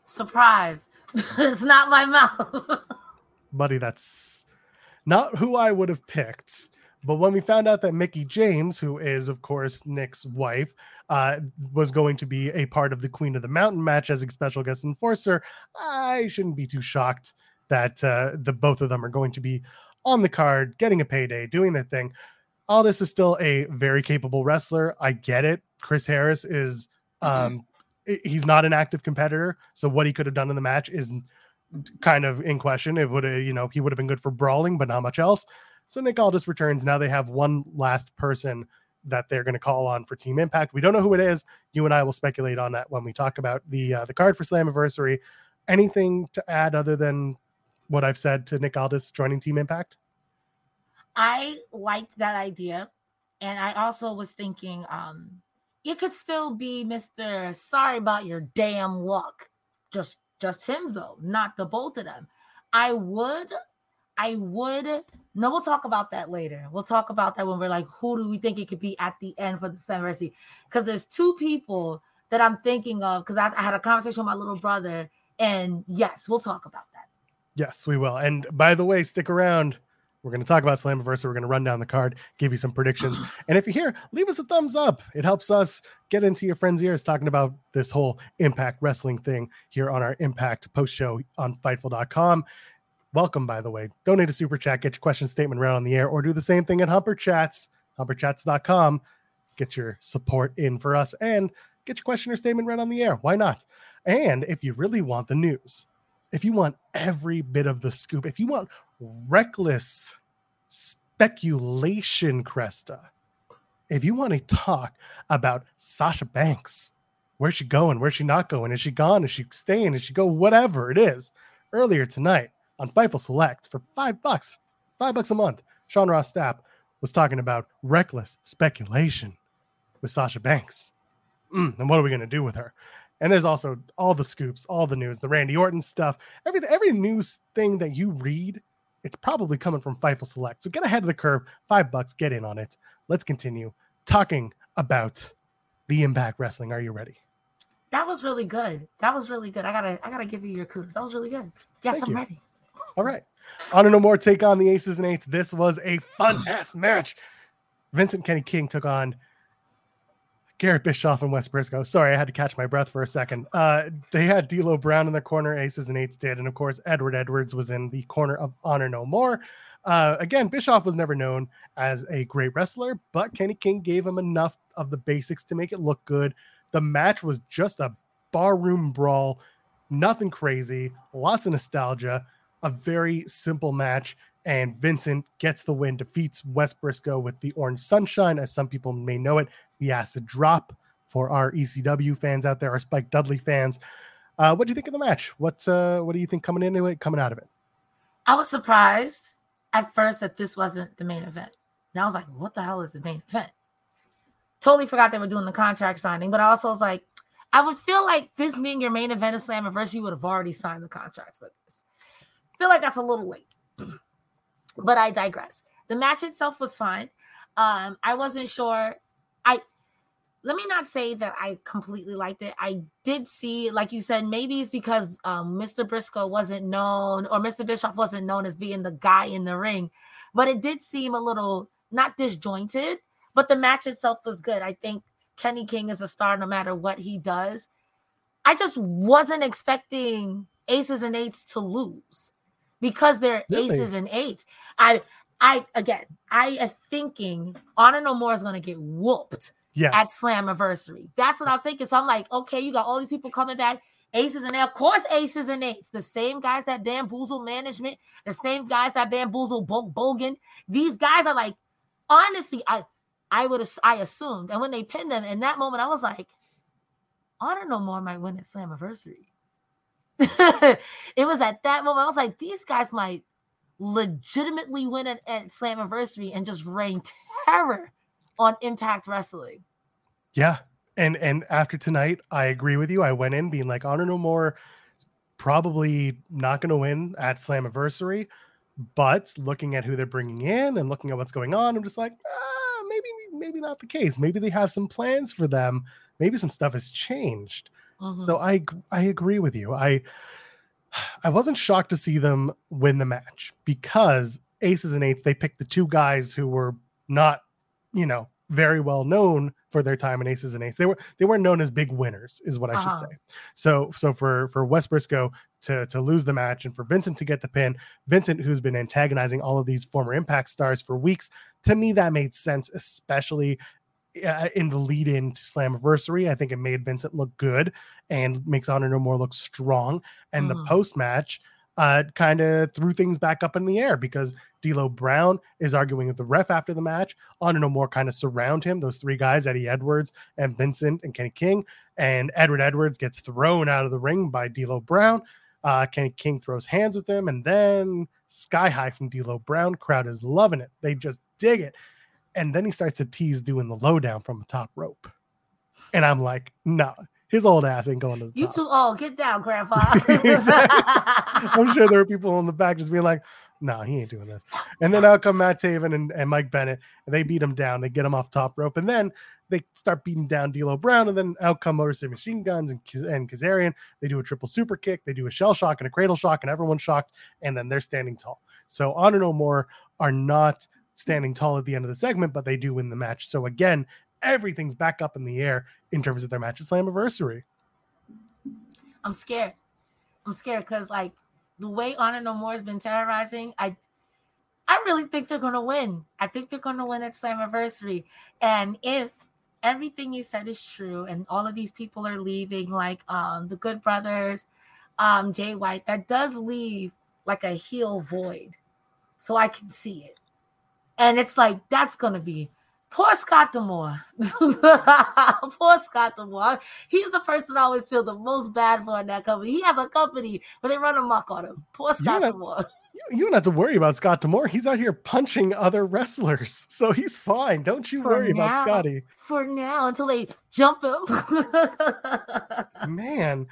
Surprise. it's not my mouth. buddy, that's not who I would have picked. But when we found out that Mickie James, who is, of course, Nick's wife, uh, was going to be a part of the Queen of the Mountain match as a special guest enforcer, I shouldn't be too shocked that uh, the both of them are going to be on the card, getting a payday, doing their thing. Aldis is still a very capable wrestler. I get it. Chris Harris is um, i- he's not an active competitor, so what he could have done in the match is kind of in question. It would have, you know, he would have been good for brawling, but not much else. So Nick Aldis returns. Now they have one last person that they're going to call on for Team Impact. We don't know who it is. You and I will speculate on that when we talk about the uh, the card for Slammiversary. Anything to add other than what I've said to Nick Aldis joining Team Impact? I liked that idea. And I also was thinking, um, it could still be Mr. Sorry about your damn luck. Just just him though, not the both of them. I would, I would no, we'll talk about that later. We'll talk about that when we're like, who do we think it could be at the end for the Slammiversary? Because there's two people that I'm thinking of because I, I had a conversation with my little brother, and yes, we'll talk about that. Yes, we will. And by the way, stick around. We're going to talk about Slammiversary. We're going to run down the card, give you some predictions. and if you're here, leave us a thumbs up. It helps us get into your friends' ears talking about this whole Impact Wrestling thing here on our Impact post show on Fightful.com. Welcome, by the way. Donate a super chat, get your question statement right on the air, or do the same thing at Humper Chats, humperchats.com. Get your support in for us and get your question or statement right on the air. Why not? And if you really want the news, if you want every bit of the scoop, if you want reckless speculation, Cresta, if you want to talk about Sasha Banks, where's she going? Where's she not going? Is she gone? Is she staying? Is she go? Whatever it is. Earlier tonight on Fightful Select for five bucks, five bucks a month, Sean Ross Sapp was talking about reckless speculation with Sasha Banks. Mm, and what are we going to do with her? And there's also all the scoops, all the news, the Randy Orton stuff, everything, every news thing that you read, it's probably coming from Fightful Select. So get ahead of the curve, five bucks, get in on it. Let's continue talking about the Impact Wrestling. Are you ready? That was really good. That was really good. I gotta, I gotta give you your kudos. That was really good. Yes, Thank I'm you. ready. All right. Honor No More take on the Aces and Eights. This was a fun ass match. Vincent Kenny King took on Garrett Bischoff and Wes Brisco. Sorry, I had to catch my breath for a second. Uh, they had D'Lo Brown in the corner, Aces and Eights did, and of course Edward Edwards was in the corner of Honor No More. Uh, again, Bischoff was never known as a great wrestler, but Kenny King gave him enough of the basics to make it look good. The match was just a barroom brawl, nothing crazy, lots of nostalgia, a very simple match. And Vincent gets the win, defeats Wes Brisco with the Orange Sunshine, as some people may know it, the acid drop for our ECW fans out there, our Spike Dudley fans. Uh, what do you think of the match? What uh, what do you think coming into it, coming out of it? I was surprised at first that this wasn't the main event. And I was like, what the hell is the main event? Totally forgot they were doing the contract signing, but I also was like, I would feel like this being your main event of Slammiversary, you would have already signed the contract for this. I feel like that's a little late. But I digress. The match itself was fine. Um, I wasn't sure. I let me not say that I completely liked it. I did see, like you said, maybe it's because um, Mr. Brisco wasn't known or Mr. Bischoff wasn't known as being the guy in the ring, but it did seem a little not disjointed. But the match itself was good. I think Kenny King is a star no matter what he does. I just wasn't expecting aces and eights to lose because they're really? aces and eights. I I again, I am thinking Honor No More is gonna get whooped yes. at Slammiversary. That's what I'm thinking. So I'm like, okay, you got all these people coming back, aces and eights. Of course, aces and eights. The same guys that bamboozle management, the same guys that bamboozle Bogan. These guys are like, honestly, I I would I assumed. And when they pinned them in that moment, I was like, Honor No More might win at Slammiversary. It was at that moment I was like, these guys might legitimately win at, at Slammiversary and just rain terror on Impact Wrestling. Yeah. And and after tonight, I agree with you. I went in being like Honor No More probably not going to win at Slammiversary, but looking at who they're bringing in and looking at what's going on, I'm just like, ah, maybe maybe not the case. Maybe they have some plans for them. Maybe some stuff has changed. Mm-hmm. So I I agree with you. I I wasn't shocked to see them win the match because aces and eights they picked the two guys who were not, you know, very well known for their time in aces and eights. They were they weren't known as big winners, is what I uh-huh. should say. So so for for Wes Brisco to to lose the match and for Vincent to get the pin, Vincent who's been antagonizing all of these former Impact stars for weeks, to me that made sense, especially uh, in the lead in to Slammiversary. I think it made Vincent look good and makes Honor No More look strong. And mm. the post match uh, kind of threw things back up in the air because D'Lo Brown is arguing with the ref after the match. Honor No More kind of surround him. Those three guys, Eddie Edwards and Vincent and Kenny King. And Edward Edwards gets thrown out of the ring by D'Lo Brown. Uh, Kenny King throws hands with him, and then sky high from D'Lo Brown. Crowd is loving it. They just dig it. And then he starts to tease doing the lowdown from the top rope. And I'm like, no, his old ass ain't going to the you top. too old. Get down, grandpa. I'm sure there are people in the back just being like, no, nah, he ain't doing this. And then out come Matt Taven and, and Mike Bennett, and they beat him down. They get him off top rope, and then they start beating down D'Lo Brown, and then out come Motor City Machine Guns and, and Kazarian. They do a triple super kick, they do a shell shock and a cradle shock, and everyone's shocked, and then they're standing tall. So Honor No More are not standing tall at the end of the segment, but they do win the match. So again, everything's back up in the air in terms of their match at Slammiversary. I'm scared. I'm scared because like the way Honor No More has been terrorizing, I I really think they're gonna win. I think they're gonna win at Slammiversary. And if everything you said is true and all of these people are leaving, like um the good brothers, um, Jay White, that does leave like a heel void. So I can see it. And it's like that's gonna be poor Scott D'Amore. poor Scott D'Amore. He's the person I always feel the most bad for in that company. He has a company, but they run amok on him. Poor Scott yeah. D'Amore. You don't have to worry about Scott D'Amore. He's out here punching other wrestlers, so he's fine. Don't you for worry now, about Scotty. For now, until they jump him. Man,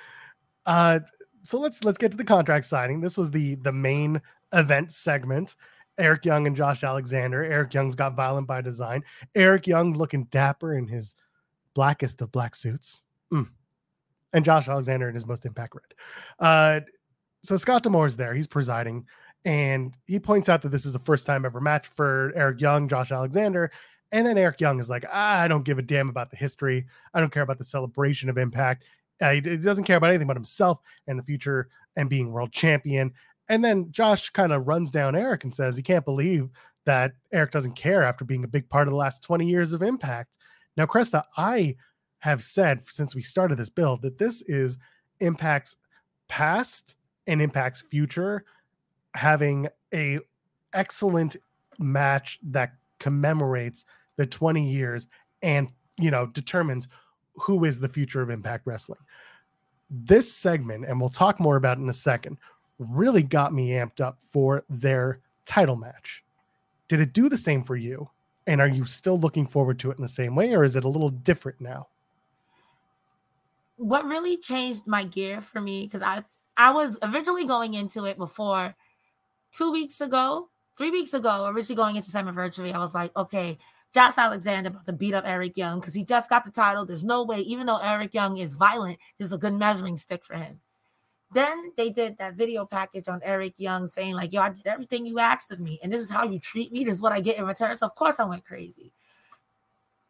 uh, so let's let's get to the contract signing. This was the the main event segment. Eric Young and Josh Alexander. Eric Young's got violent by design. Eric Young looking dapper in his blackest of black suits. Mm. And Josh Alexander in his most impact red. Uh, so Scott D'Amore's there. He's presiding. And he points out that this is the first time ever match for Eric Young, Josh Alexander. And then Eric Young is like, ah, I don't give a damn about the history. I don't care about the celebration of impact. Uh, he, he doesn't care about anything but himself and the future and being world champion. And then Josh kind of runs down Eric and says he can't believe that Eric doesn't care after being a big part of the last 20 years of impact. Now, Cresta, I have said since we started this build that this is Impact's past and Impact's future having a excellent match that commemorates the 20 years and you know determines who is the future of impact wrestling this segment and we'll talk more about in a second really got me amped up for their title match. Did it do the same for you? And are you still looking forward to it in the same way, or is it a little different now? What really changed my gear for me, because I I was originally going into it before two weeks ago, three weeks ago, originally going into Slammiversary, I was like, okay, Josh Alexander about to beat up Eric Young because he just got the title. There's no way, even though Eric Young is violent, this is a good measuring stick for him. Then they did that video package on Eric Young saying, like, yo, I did everything you asked of me, and this is how you treat me. This is what I get in return. So of course I went crazy.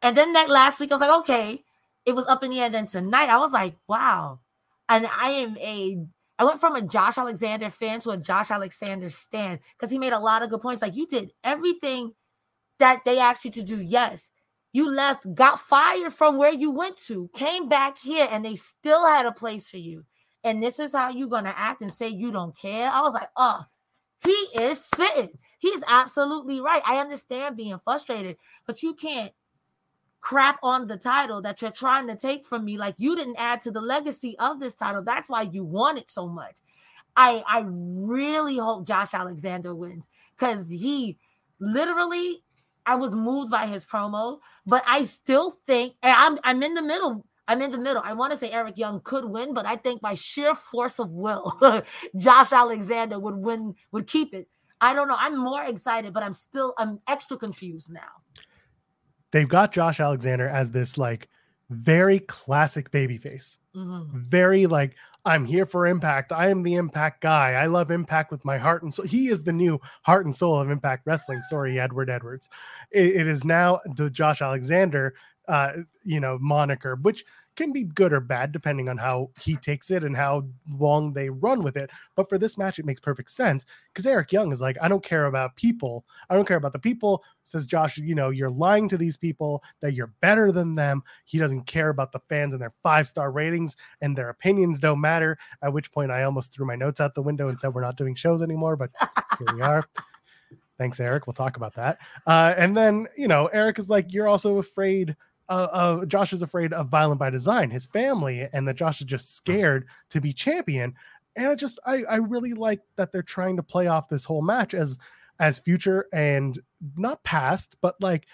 And then that last week, I was like, okay, it was up in the air. Then tonight, I was like, wow. And I am a I went from a Josh Alexander fan to a Josh Alexander stan because he made a lot of good points. Like you did everything that they asked you to do. Yes, you left, got fired from where you went to, came back here, and they still had a place for you. And this is how you're gonna act and say you don't care. I was like, oh, he is spitting. He's absolutely right. I understand being frustrated, but you can't crap on the title that you're trying to take from me. Like you didn't add to the legacy of this title. That's why you want it so much. I I really hope Josh Alexander wins because he literally I was moved by his promo, but I still think I'm I'm in the middle. I'm in the middle. I want to say Eric Young could win, but I think by sheer force of will, Josh Alexander would win, would keep it. I don't know. I'm more excited, but I'm still I'm extra confused now they've got Josh Alexander as this like very classic babyface. Mm-hmm. Very like I'm here for Impact. I am the Impact guy. I love Impact with my heart and soul. He is the new heart and soul of Impact Wrestling. Sorry, Edward Edwards. it, it is now the Josh Alexander, uh, you know, moniker, which can be good or bad depending on how he takes it and how long they run with it. But for this match, it makes perfect sense because Eric Young is like, I don't care about people. I don't care about the people. Says Josh, you know, you're lying to these people that you're better than them. He doesn't care about the fans and their five star ratings and their opinions don't matter. At which point, I almost threw my notes out the window and said, We're not doing shows anymore. But here we are. Thanks, Eric. We'll talk about that. Uh, and then, you know, Eric is like, You're also afraid uh, uh, Josh is afraid of violent by design, his family, and that Josh is just scared to be champion. And I just I I really like that they're trying to play off this whole match as as future and not past, but like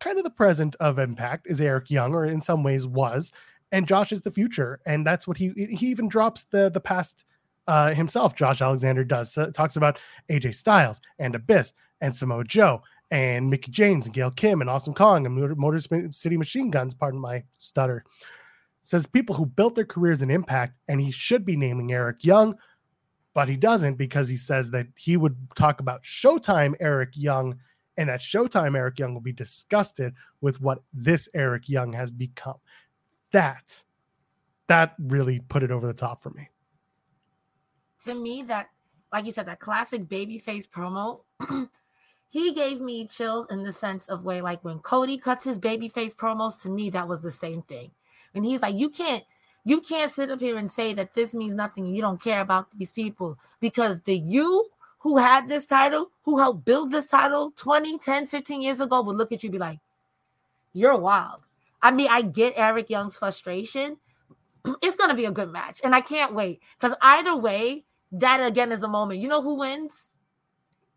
kind of the present of Impact is Eric Young, or in some ways was, and Josh is the future, and that's what he he even drops the the past uh, himself. Josh Alexander does so talks about AJ Styles and Abyss and Samoa Joe and Mickie James and Gail Kim and Awesome Kong and Motor City Machine Guns, pardon my stutter. Says people who built their careers in Impact, and he should be naming Eric Young, but he doesn't because he says that he would talk about Showtime Eric Young, and that Showtime Eric Young will be disgusted with what this Eric Young has become. That, that really put it over the top for me. To me, that, like you said, that classic babyface promo he gave me chills in the sense of way like when Cody cuts his babyface promos to me that was the same thing. And he's like you can't you can't sit up here and say that this means nothing and you don't care about these people because the you who had this title, who helped build this title 20, 10, 15 years ago would look at you be like you're wild. I mean, I get Eric Young's frustration. It's going to be a good match and I can't wait cuz either way that again is the moment. You know who wins?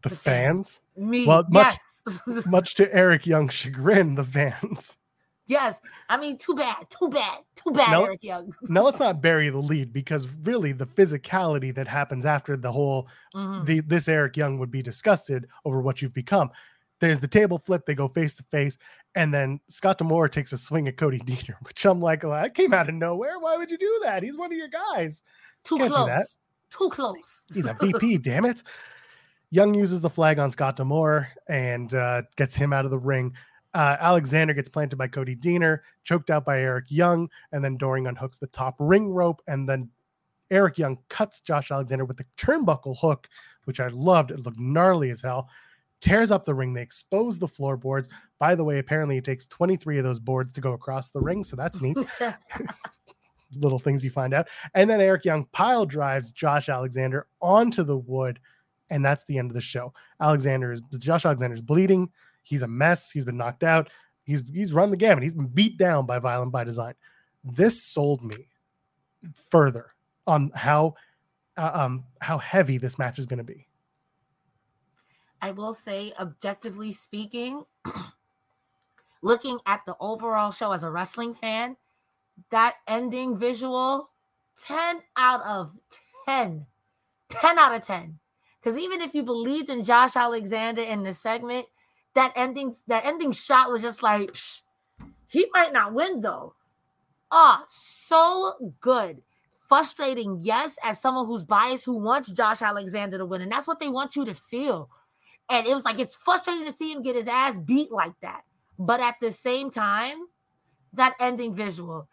The, the fans? fans? Me. Well, much, yes. much to Eric Young's chagrin, the fans. Yes. I mean, too bad, too bad, too bad, now, Eric Young. now let's not bury the lead because really the physicality that happens after the whole mm-hmm. the this Eric Young would be disgusted over what you've become. There's the table flip, they go face to face, and then Scott D'Amore takes a swing at Cody Deaner, which I'm like, well, that came out of nowhere. Why would you do that? He's one of your guys. Too close. Too close. He's a VP, damn it. Young uses the flag on Scott D'Amore and uh, gets him out of the ring. Uh, Alexander gets planted by Cody Deaner, choked out by Eric Young, and then Doering unhooks the top ring rope. And then Eric Young cuts Josh Alexander with the turnbuckle hook, which I loved. It looked gnarly as hell. Tears up the ring. They expose the floorboards. By the way, apparently it takes 23 of those boards to go across the ring. So that's neat. Little things you find out. And then Eric Young pile drives Josh Alexander onto the wood and that's the end of the show. Alexander is Josh Alexander is bleeding. He's a mess. He's been knocked out. He's he's run the gamut. He's been beat down by Violent by Design. This sold me further on how uh, um how heavy this match is going to be. I will say, objectively speaking, looking at the overall show as a wrestling fan, that ending visual, 10 out of 10. 10 out of 10. Because even if you believed in Josh Alexander in the segment, that ending that ending shot was just like psh, he might not win though. Ah, oh, so good. Frustrating, yes, as someone who's biased who wants Josh Alexander to win, and that's what they want you to feel. And it was like it's frustrating to see him get his ass beat like that. But at the same time, that ending visual,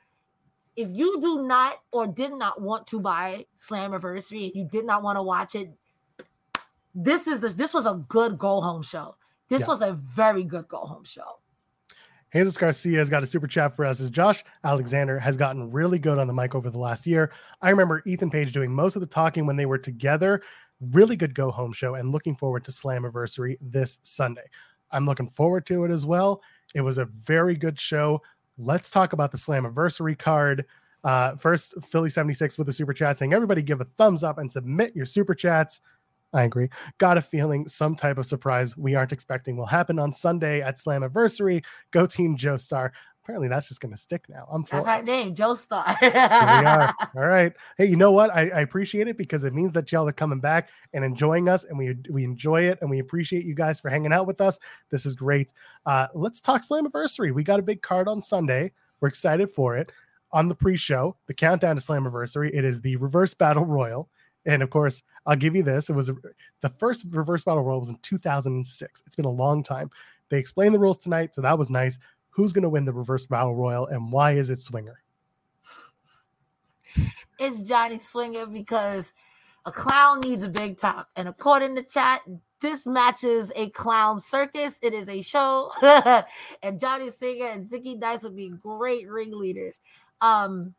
if you do not or did not want to buy Slammiversary and you did not want to watch it, this is this this was a good go home show. This yeah. was a very good go home show. Jesus Garcia has got a super chat for us. As Josh Alexander has gotten really good on the mic over the last year. I remember Ethan Page doing most of the talking when they were together. Really good go home show, and looking forward to Slammiversary this Sunday. I'm looking forward to it as well. It was a very good show. Let's talk about the Slammiversary card. Uh, first, Philly 76 with a super chat saying, Everybody give a thumbs up and submit your super chats. I agree. Got a feeling some type of surprise we aren't expecting will happen on Sunday at Slammiversary. Go Team Joe Star. Apparently, that's just going to stick now. I'm for That's our name, Joe Star. We are. All right. Hey, you know what? I, I, appreciate it because it means that y'all are coming back and enjoying us, and we we enjoy it, and we appreciate you guys for hanging out with us. This is great. Uh, let's talk Slammiversary. We got a big card on Sunday. We're excited for it. On the pre-show, the countdown to Slammiversary, it is the Reverse Battle Royal. And of course, I'll give you this. It was a, the first reverse battle royal was in 2006. It's been a long time. They explained the rules tonight, so that was nice. Who's going to win the reverse battle royal and why is it Swinger? It's Johnny Swinger because a clown needs a big top. And according to chat, this matches a clown circus. It is a show. and Johnny Swinger and Zicky Dice would be great ringleaders. Um,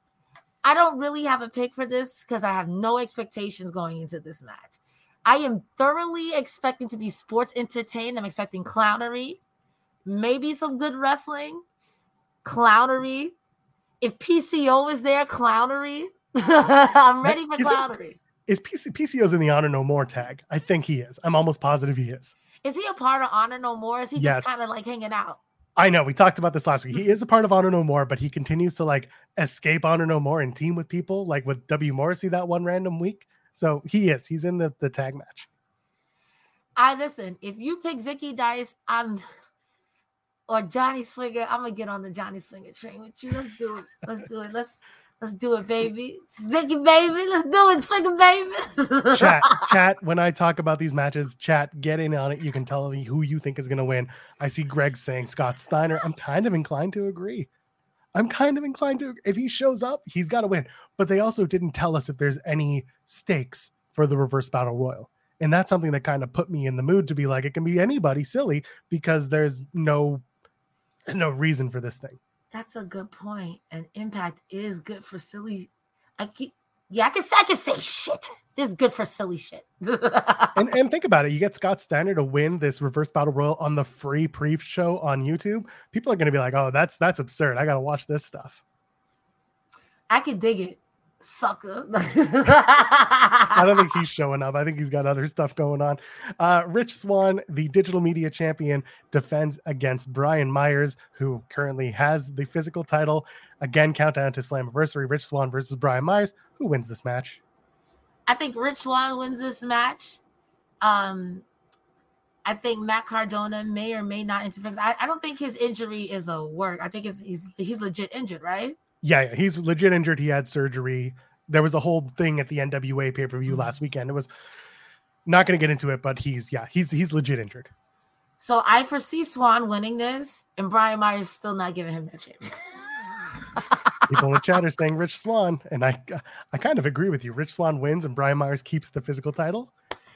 I don't really have a pick for this because I have no expectations going into this match. I am thoroughly expecting to be sports entertained. I'm expecting clownery, maybe some good wrestling, clownery. If PCO is there, clownery. I'm ready for is clownery. It, is PC, PCO's in the Honor No More tag? I think he is. I'm almost positive he is. Is he a part of Honor No More? Is he yes. just kind of like hanging out? I know we talked about this last week. He is a part of Honor No More, but he continues to like escape Honor No More and team with people, like with W Morrissey that one random week. So he is. He's in the the tag match. I listen. If you pick Zicky Dice, I'm or Johnny Swinger. I'm gonna get on the Johnny Swinger train with you. Let's do it. Let's do it. Let's Let's do it, baby. Ziggy, baby. Let's do it, Ziggy, baby. chat, chat. When I talk about these matches, chat, get in on it. You can tell me who you think is going to win. I see Greg saying Scott Steiner. I'm kind of inclined to agree. I'm kind of inclined to. If he shows up, he's got to win. But they also didn't tell us if there's any stakes for the reverse battle royal. And that's something that kind of put me in the mood to be like, it can be anybody silly because there's no, there's no reason for this thing. That's a good point. And impact is good for silly. I keep yeah, I can say I can say shit. This is good for silly shit. and and think about it. You get Scott Steiner to win this reverse battle royal on the free pre-show on YouTube. People are gonna be like, oh, that's that's absurd. I gotta watch this stuff. I can dig it sucker. I don't think he's showing up. I think he's got other stuff going on. Uh, Rich Swann, the digital media champion, defends against Brian Myers, who currently has the physical title. Again, countdown to Slammiversary. Rich Swann versus Brian Myers. Who wins this match? I think Rich Swann wins this match. Um, I think Matt Cardona may or may not interfere. I, I don't think his injury is a work. I think it's, he's he's legit injured, right? Yeah, yeah, he's legit injured. He had surgery. There was a whole thing at the NWA pay per view mm-hmm. last weekend. It was not going to get into it, but he's yeah, he's he's legit injured. So I foresee Swann winning this, and Brian Myers still not giving him that chip. People in the chat are saying Rich Swann, and I I kind of agree with you. Rich Swann wins, and Brian Myers keeps the physical title.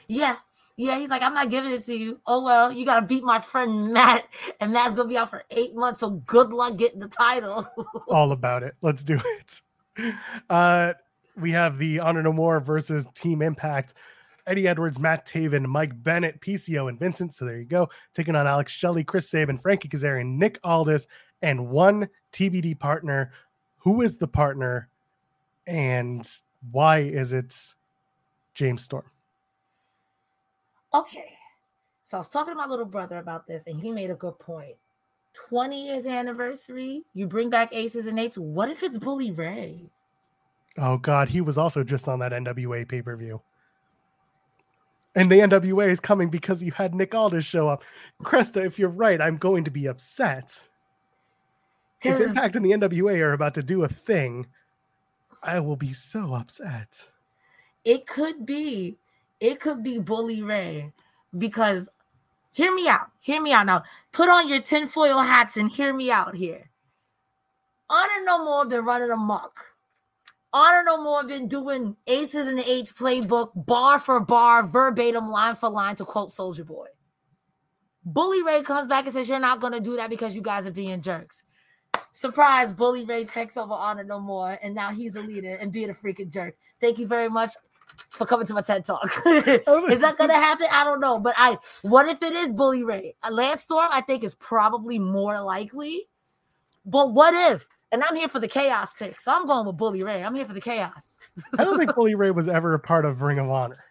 Yeah, yeah, he's like, I'm not giving it to you. Oh well, you gotta beat my friend Matt, and Matt's gonna be out for eight months. So good luck getting the title. All about it. Let's do it. Uh, we have the Honor No More versus Team Impact. Eddie Edwards, Matt Taven, Mike Bennett, PCO, and Vincent. So there you go. Taking on Alex Shelley, Chris Sabin, Frankie Kazarian, Nick Aldis, and one TBD partner. Who is the partner? And why is it James Storm? Okay. So I was talking to my little brother about this, and he made a good point. 20 years anniversary. You bring back aces and eights. What if it's Bully Ray? Oh God, he was also just on that NWA pay per view. And the NWA is coming because you had Nick Aldis show up. Cresta, if you're right, I'm going to be upset. If Impact and the NWA are about to do a thing, I will be so upset. it could be it could be bully ray because hear me out hear me out now. Put on your tinfoil hats and hear me out here. Honor no more been running amok. Honor no more been doing aces and eights playbook bar for bar verbatim line for line to quote soldier boy. Bully ray comes back and says you're not to do that because you guys are being jerks. Surprise bully ray takes over honor no more and now he's a leader and being a freaking jerk. Thank you very much for coming to my TED talk. Oh is that gonna happen? I don't know. But I what if it is Bully Ray? A uh, Lance Storm, I think, is probably more likely. But what if? And I'm here for the chaos pick. So I'm going with Bully Ray. I'm here for the chaos. I don't think Bully Ray was ever a part of Ring of Honor.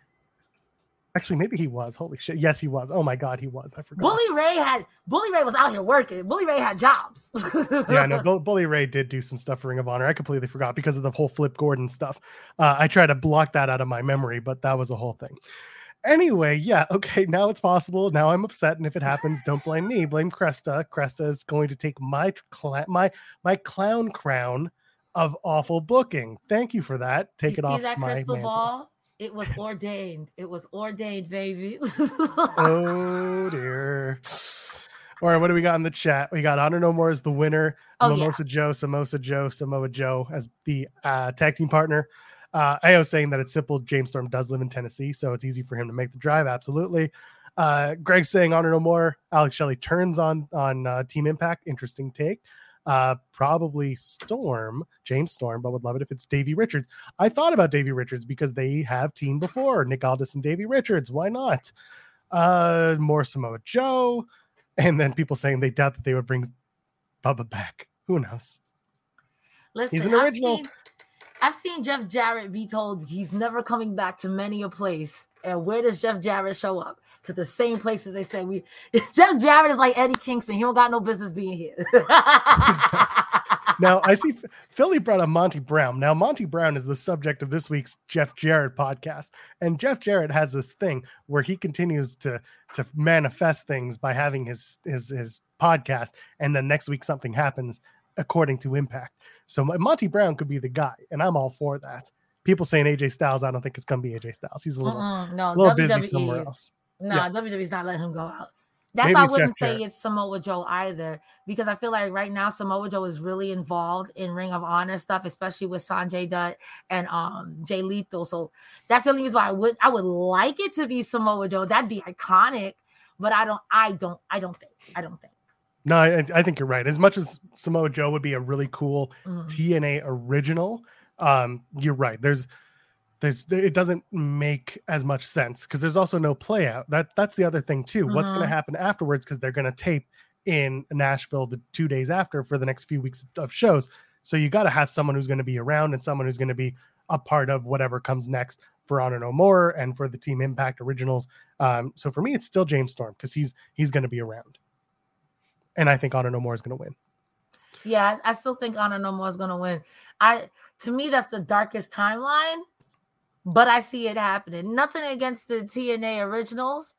Actually, maybe he was. Holy shit. Yes, he was. Oh my God, he was. I forgot. Bully Ray had Bully Ray was out here working. Bully Ray had jobs. yeah, no, Bull- Bully Ray did do some stuff for Ring of Honor. I completely forgot because of the whole Flip Gordon stuff. Uh, I tried to block that out of my memory, but that was a whole thing. Anyway, yeah, okay, now it's possible. Now I'm upset, and if it happens, don't blame me. Blame Cresta. Cresta is going to take my cla- my my clown crown of awful booking. Thank you for that. Take you it see off that my crystal mantle. ball? It was ordained. It was ordained, baby. Oh dear. All right, what do we got in the chat? We got Honor No More as the winner, Oh, yeah. Joe, Samosa Joe, Samoa Joe as the uh, tag team partner. Uh, Ayo saying that it's simple. James Storm does live in Tennessee, so it's easy for him to make the drive. Absolutely. Uh, Greg saying Honor No More. Alex Shelley turns on on uh, Team Impact. Interesting take. Uh, probably Storm, James Storm, but would love it if it's Davey Richards. I thought about Davey Richards because they have teamed before, Nick Aldis and Davey Richards. Why not? Uh, more Samoa Joe, and then people saying they doubt that they would bring Bubba back. Who knows? Listen, He's an I've original. seen, I've seen Jeff Jarrett be told he's never coming back to many a place. And where does Jeff Jarrett show up? To the same places they said we. It's Jeff Jarrett is like Eddie Kingston. He don't got no business being here. Now I see Philly brought up Monty Brown. Now Monty Brown is the subject of this week's Jeff Jarrett podcast, and Jeff Jarrett has this thing where he continues to to manifest things by having his his his podcast, and then next week something happens according to Impact. So Monty Brown could be the guy, and I'm all for that. People saying AJ Styles, I don't think it's gonna be AJ Styles. He's a little, no, little busy somewhere else. Nah, WWE's not letting him go out. That's Maybe why I wouldn't Jeff say Jarrett. it's Samoa Joe either, because I feel like right now Samoa Joe is really involved in Ring of Honor stuff, especially with Sanjay Dutt and um Jay Lethal. So that's the only reason why I would I would like it to be Samoa Joe. That'd be iconic, but I don't I don't I don't think I don't think. No, I, I think you're right. As much as Samoa Joe would be a really cool Mhm. TNA original, um, you're right. There's there's there- it doesn't make as much sense because there's also no play out. That that's the other thing too. What's going to happen afterwards? Because they're going to tape in Nashville the two days after for the next few weeks of shows. So you got to have someone who's going to be around and someone who's going to be a part of whatever comes next for Honor No More and for the Team Impact Originals. Um, so for me, it's still James Storm because he's he's going to be around, and I think Honor No More is going to win. Yeah, I, still think Honor No More is gonna win. I to me that's the darkest timeline, but I see it happening. Nothing against the TNA originals,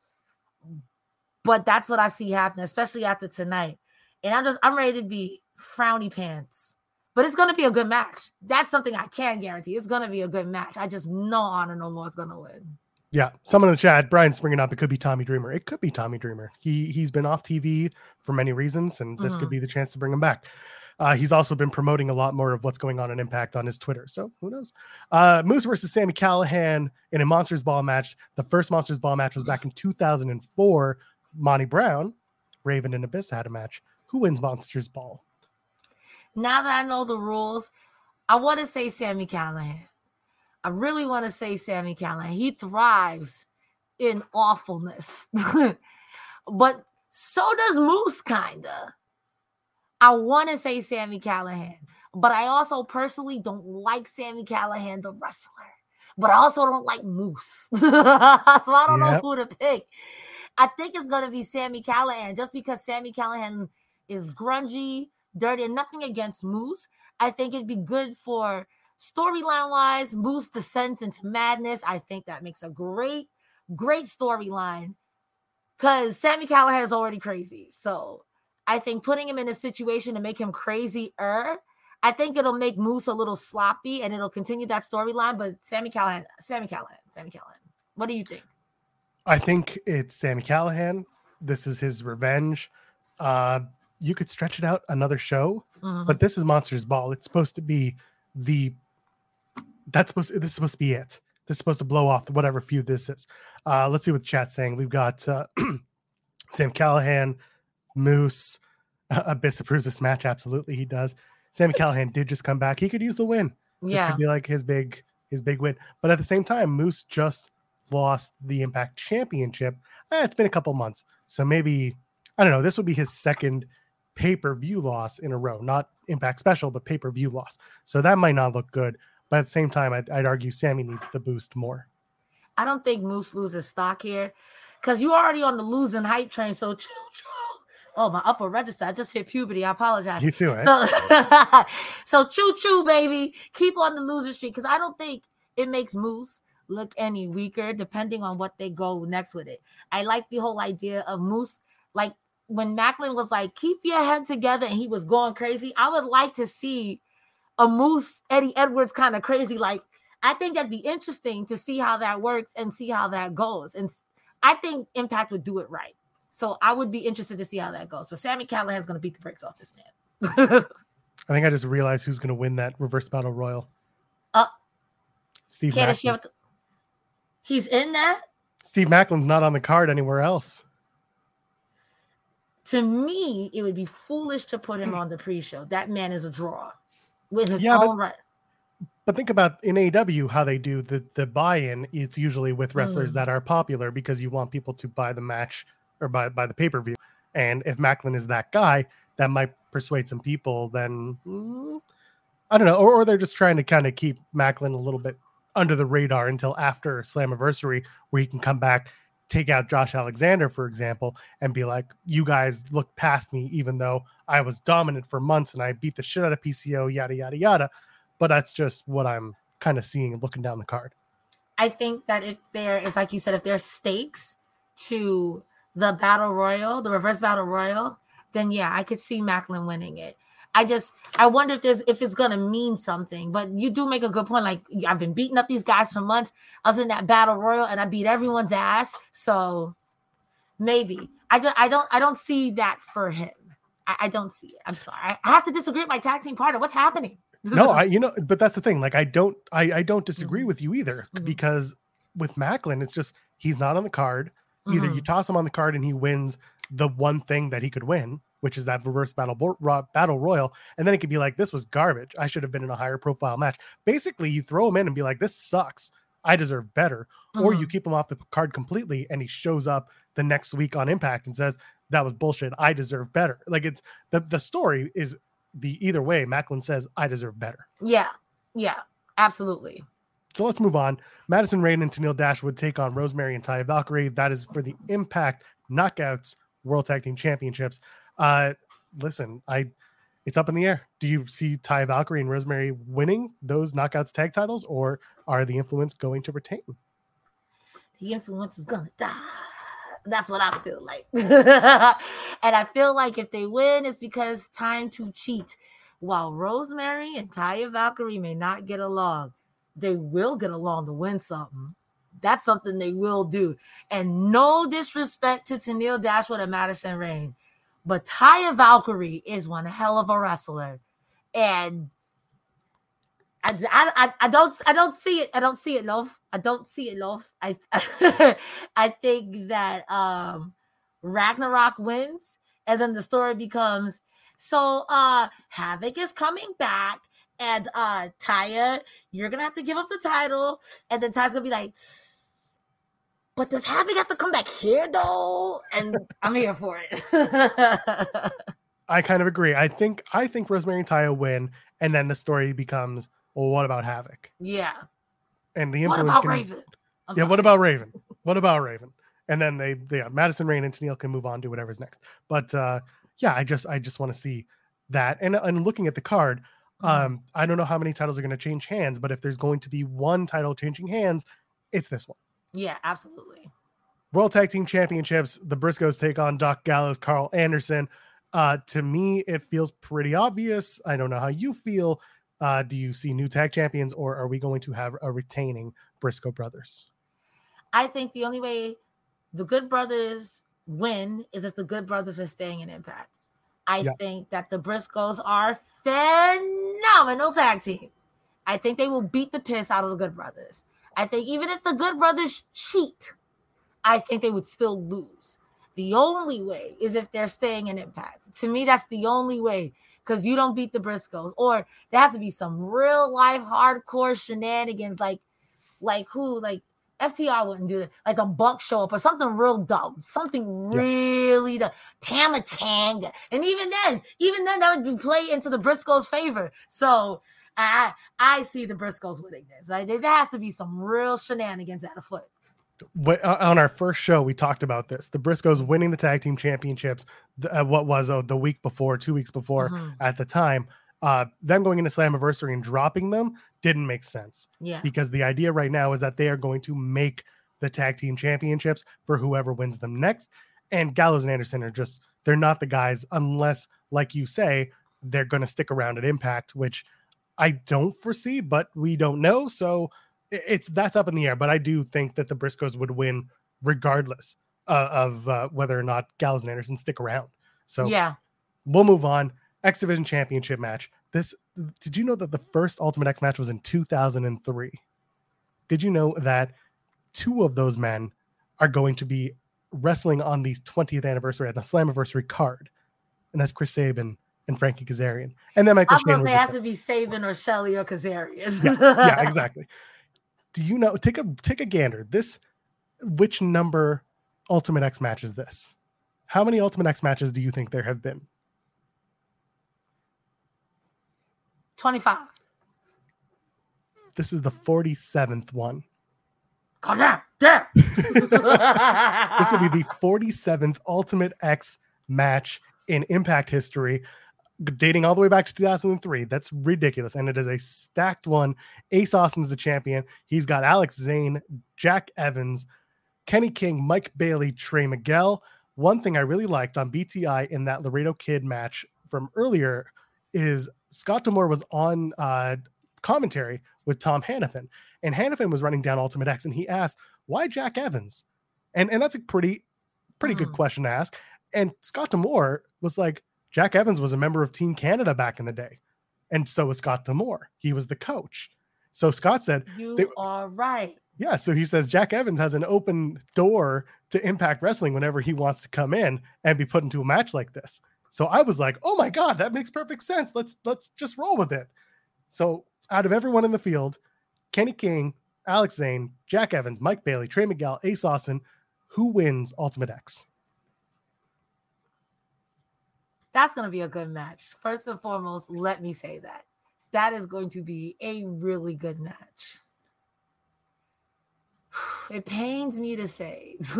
but that's what I see happening, especially after tonight. And I'm just I'm ready to be frowny pants. But it's gonna be a good match. That's something I can guarantee. It's gonna be a good match. I just know Honor No More is gonna win. Yeah, someone in the chat, Brian's bringing up it could be Tommy Dreamer. It could be Tommy Dreamer. He he's been off TV for many reasons, and this could Mhm. be the chance to bring him back. Uh, he's also been promoting a lot more of what's going on in Impact on his Twitter. So who knows? Uh, Moose versus Sami Callihan in a Monsters Ball match. The first Monsters Ball match was back in 2004. Monty Brown, Raven, and Abyss had a match. Who wins Monsters Ball? now that I know the rules, I want to say Sami Callihan. I really want to say Sami Callihan. He thrives in awfulness, but so does Moose, kinda. I want to say Sami Callihan, but I also personally don't like Sami Callihan, the wrestler. But I also don't like Moose, so I don't know who to pick. I think it's gonna be Sami Callihan, just because Sami Callihan is grungy, dirty, and nothing against Moose. I think it'd be good for storyline wise, Moose descends into madness. I think that makes a great, great storyline because Sami Callihan is already crazy. So I think putting him in a situation to make him crazier, I think it'll make Moose a little sloppy and it'll continue that storyline. But Sami Callihan, Sami Callihan, Sami Callihan. What do you think? I think it's Sami Callihan. This is his revenge. Uh, you could stretch it out another show, Mhm. but this is Monsters Ball. It's supposed to be the that's supposed to, this is supposed to be it. This is supposed to blow off whatever feud this is. Uh, let's see what the chat's saying. We've got uh, Sam Callihan, Moose, uh, Abyss approves this match. Absolutely, he does. Sami Callihan did just come back. He could use the win. This yeah. could be like his big his big win. But at the same time, Moose just lost the Impact Championship. Eh, it's been a couple months, so maybe I don't know. This would be his second pay per view loss in a row, not Impact Special, but pay per view loss. So that might not look good. But at the same time, I'd, I'd argue Sami needs the boost more. I don't think Moose loses stock here because you're already on the losing hype train. So choo choo. Oh, my upper register. I just hit puberty. I apologize. You too, eh? So, so choo choo, baby. Keep on the loser streak because I don't think it makes Moose look any weaker depending on what they go next with it. I like the whole idea of Moose, like when Maclin was like, keep your head together and he was going crazy. I would like to see a Moose Eddie Edwards kind of crazy. Like, I think that'd be interesting to see how that works and see how that goes. And I think Impact would do it right. So I would be interested to see how that goes. But Sami Callihan's going to beat the brakes off this man. I think I just realized who's going to win that reverse battle royal. Uh, Steve Maclin. to- he's in that. Steve Maclin's not on the card anywhere else. To me, it would be foolish to put him on the pre-show. That man is a draw with his Yeah, but- own right. But think about in AEW how they do the the buy-in. It's usually with wrestlers Mm. that are popular because you want people to buy the match or buy buy the pay-per-view. And if Maclin is that guy, that might persuade some people. Then mm, I don't know, or, or they're just trying to kind of keep Maclin a little bit under the radar until after Slammiversary, where he can come back, take out Josh Alexander, for example, and be like, "You guys look past me, even though I was dominant for months and I beat the shit out of PCO, yada yada yada." But that's just what I'm kind of seeing and looking down the card. I think that if there is, like you said, if there's stakes to the battle royal, the reverse battle royal, then yeah, I could see Maclin winning it. I just I wonder if there's if it's gonna mean something. But you do make a good point. Like I've been beating up these guys for months. I was in that battle royal and I beat everyone's ass. So maybe I don't I don't I don't see that for him. I, I don't see it. I'm sorry. I I have to disagree with my tag team partner. What's happening? no, I you know, but that's the thing. Like I don't I I don't disagree Mhm. with you either Mhm. because with Maclin, it's just he's not on the card. Either Mhm. you toss him on the card and he wins the one thing that he could win, which is that reverse battle bo- ro- battle royal, and then it could be like this was garbage. I should have been in a higher profile match. Basically, you throw him in and be like, this sucks. I deserve better. Or you Mhm. keep him off the card completely and he shows up the next week on Impact and says that was bullshit. I deserve better. Like it's the the story is the either way. Maclin says I deserve better. yeah, yeah, absolutely. So let's move on. Madison Rayne and Tennille Dashwood take on Rosemary and Taya Valkyrie. That is for the Impact Knockouts World Tag Team Championships. Uh, listen, I it's up in the air. Do you see Taya Valkyrie and Rosemary winning those Knockouts tag titles, or are the influence going to retain? the influence is gonna die. That's what I feel like. and I feel like if they win, it's because time to cheat. While Rosemary and Taya Valkyrie may not get along, they will get along to win something. That's something they will do. And no disrespect to Tennille Dashwood and Madison Rayne, but Taya Valkyrie is one hell of a wrestler. And I, I, I, don't I don't see it. I don't see it, love. I don't see it, love. I I think that um Ragnarok wins, and then the story becomes so uh Havok is coming back, and uh Taya, you're gonna have to give up the title, and then Taya's gonna be like, but does Havok have to come back here though? And I'm here for it. I kind of agree. I think I think Rosemary and Taya win, and then the story becomes, well, what about Havok? yeah. And the What influence about Raven? I'm yeah, sorry. what about Raven? What about Raven? And then they, they yeah, Madison Rayne and Tennille can move on to whatever's next. But uh yeah, I just I just want to see that. And and looking at the card, Mhm. um, I don't know how many titles are going to change hands, but if there's going to be one title changing hands, it's this one. Yeah, absolutely. World Tag Team Championships, the Briscoes take on Doc Gallows, Karl Anderson. Uh, to me, it feels pretty obvious. I don't know how you feel. Uh, do you see new tag champions, or are we going to have a retaining Briscoe brothers? I think the only way the Good Brothers win is if the Good Brothers are staying in Impact. I Yeah. think that the Briscoes are phenomenal tag team. I think they will beat the piss out of the Good Brothers. I think even if the Good Brothers cheat, I think they would still lose. The only way is if they're staying in Impact. To me, that's the only way because you don't beat the Briscoes, or there has to be some real life hardcore shenanigans, like like who, like FTR wouldn't do it, like a Buck show up or something real dumb, something Yeah. really dumb, Tama Tonga, and even then, even then, that would be play into the Briscoes' favor. So I I see the Briscoes winning this. Like there has to be some real shenanigans at a Uh, on our first show, we talked about this. The Briscoes winning the tag team championships. Uh, what was uh, the week before, two weeks before Mhm. at the time. Uh, them going into Slammiversary and dropping them didn't make sense Yeah. because the idea right now is that they are going to make the tag team championships for whoever wins them next. And Gallows and Anderson are just they're not the guys unless, like you say, they're going to stick around at Impact, which I don't foresee, but we don't know. So it's that's up in the air. But I do think that the Briscoes would win regardless uh, of uh, whether or not Gallows and Anderson stick around. So Yeah. we'll move on. X Division Championship match. This did you know that the first Ultimate X match was in 2003? Did you know that two of those men are going to be wrestling on the 20th anniversary at the Slammiversary card? And that's Chris Sabin and Frankie Kazarian. And then I Michael was gonna say it has to be Sabin or Shelley or Kazarian. yeah, yeah, exactly. Do you know? Take a take a gander. This which number Ultimate X match is this? How many Ultimate X matches do you think there have been? 25. This is the 47th one. Calm down. Damn. This will be the 47th Ultimate X match in Impact history, dating all the way back to 2003. That's ridiculous. And it is a stacked one. Ace Austin's the champion. He's got Alex Zayne, Jack Evans, Kenny King, Mike Bailey, Trey Miguel. One thing I really liked on BTI in that Laredo Kid match from earlier is Scott D'Amore was on uh, commentary with Tom Hannifin, and Hannifin was running down Ultimate X, and he asked, "Why Jack Evans?" And and that's a pretty pretty good Mhm. question to ask. And Scott D'Amore was like, Jack Evans was a member of Team Canada back in the day, and so was Scott D'Amore. He was the coach. So Scott said, You They- are right. yeah, so he says Jack Evans has an open door to Impact Wrestling whenever he wants to come in and be put into a match like this. So I was like, "Oh my god, that makes perfect sense. Let's let's just roll with it." So out of everyone in the field, Kenny King, Alex Zayne, Jack Evans, Mike Bailey, Trey Miguel, Ace Austin, who wins Ultimate X? That's going to be a good match. First and foremost, let me say that. That is going to be a really good match. It pains me to say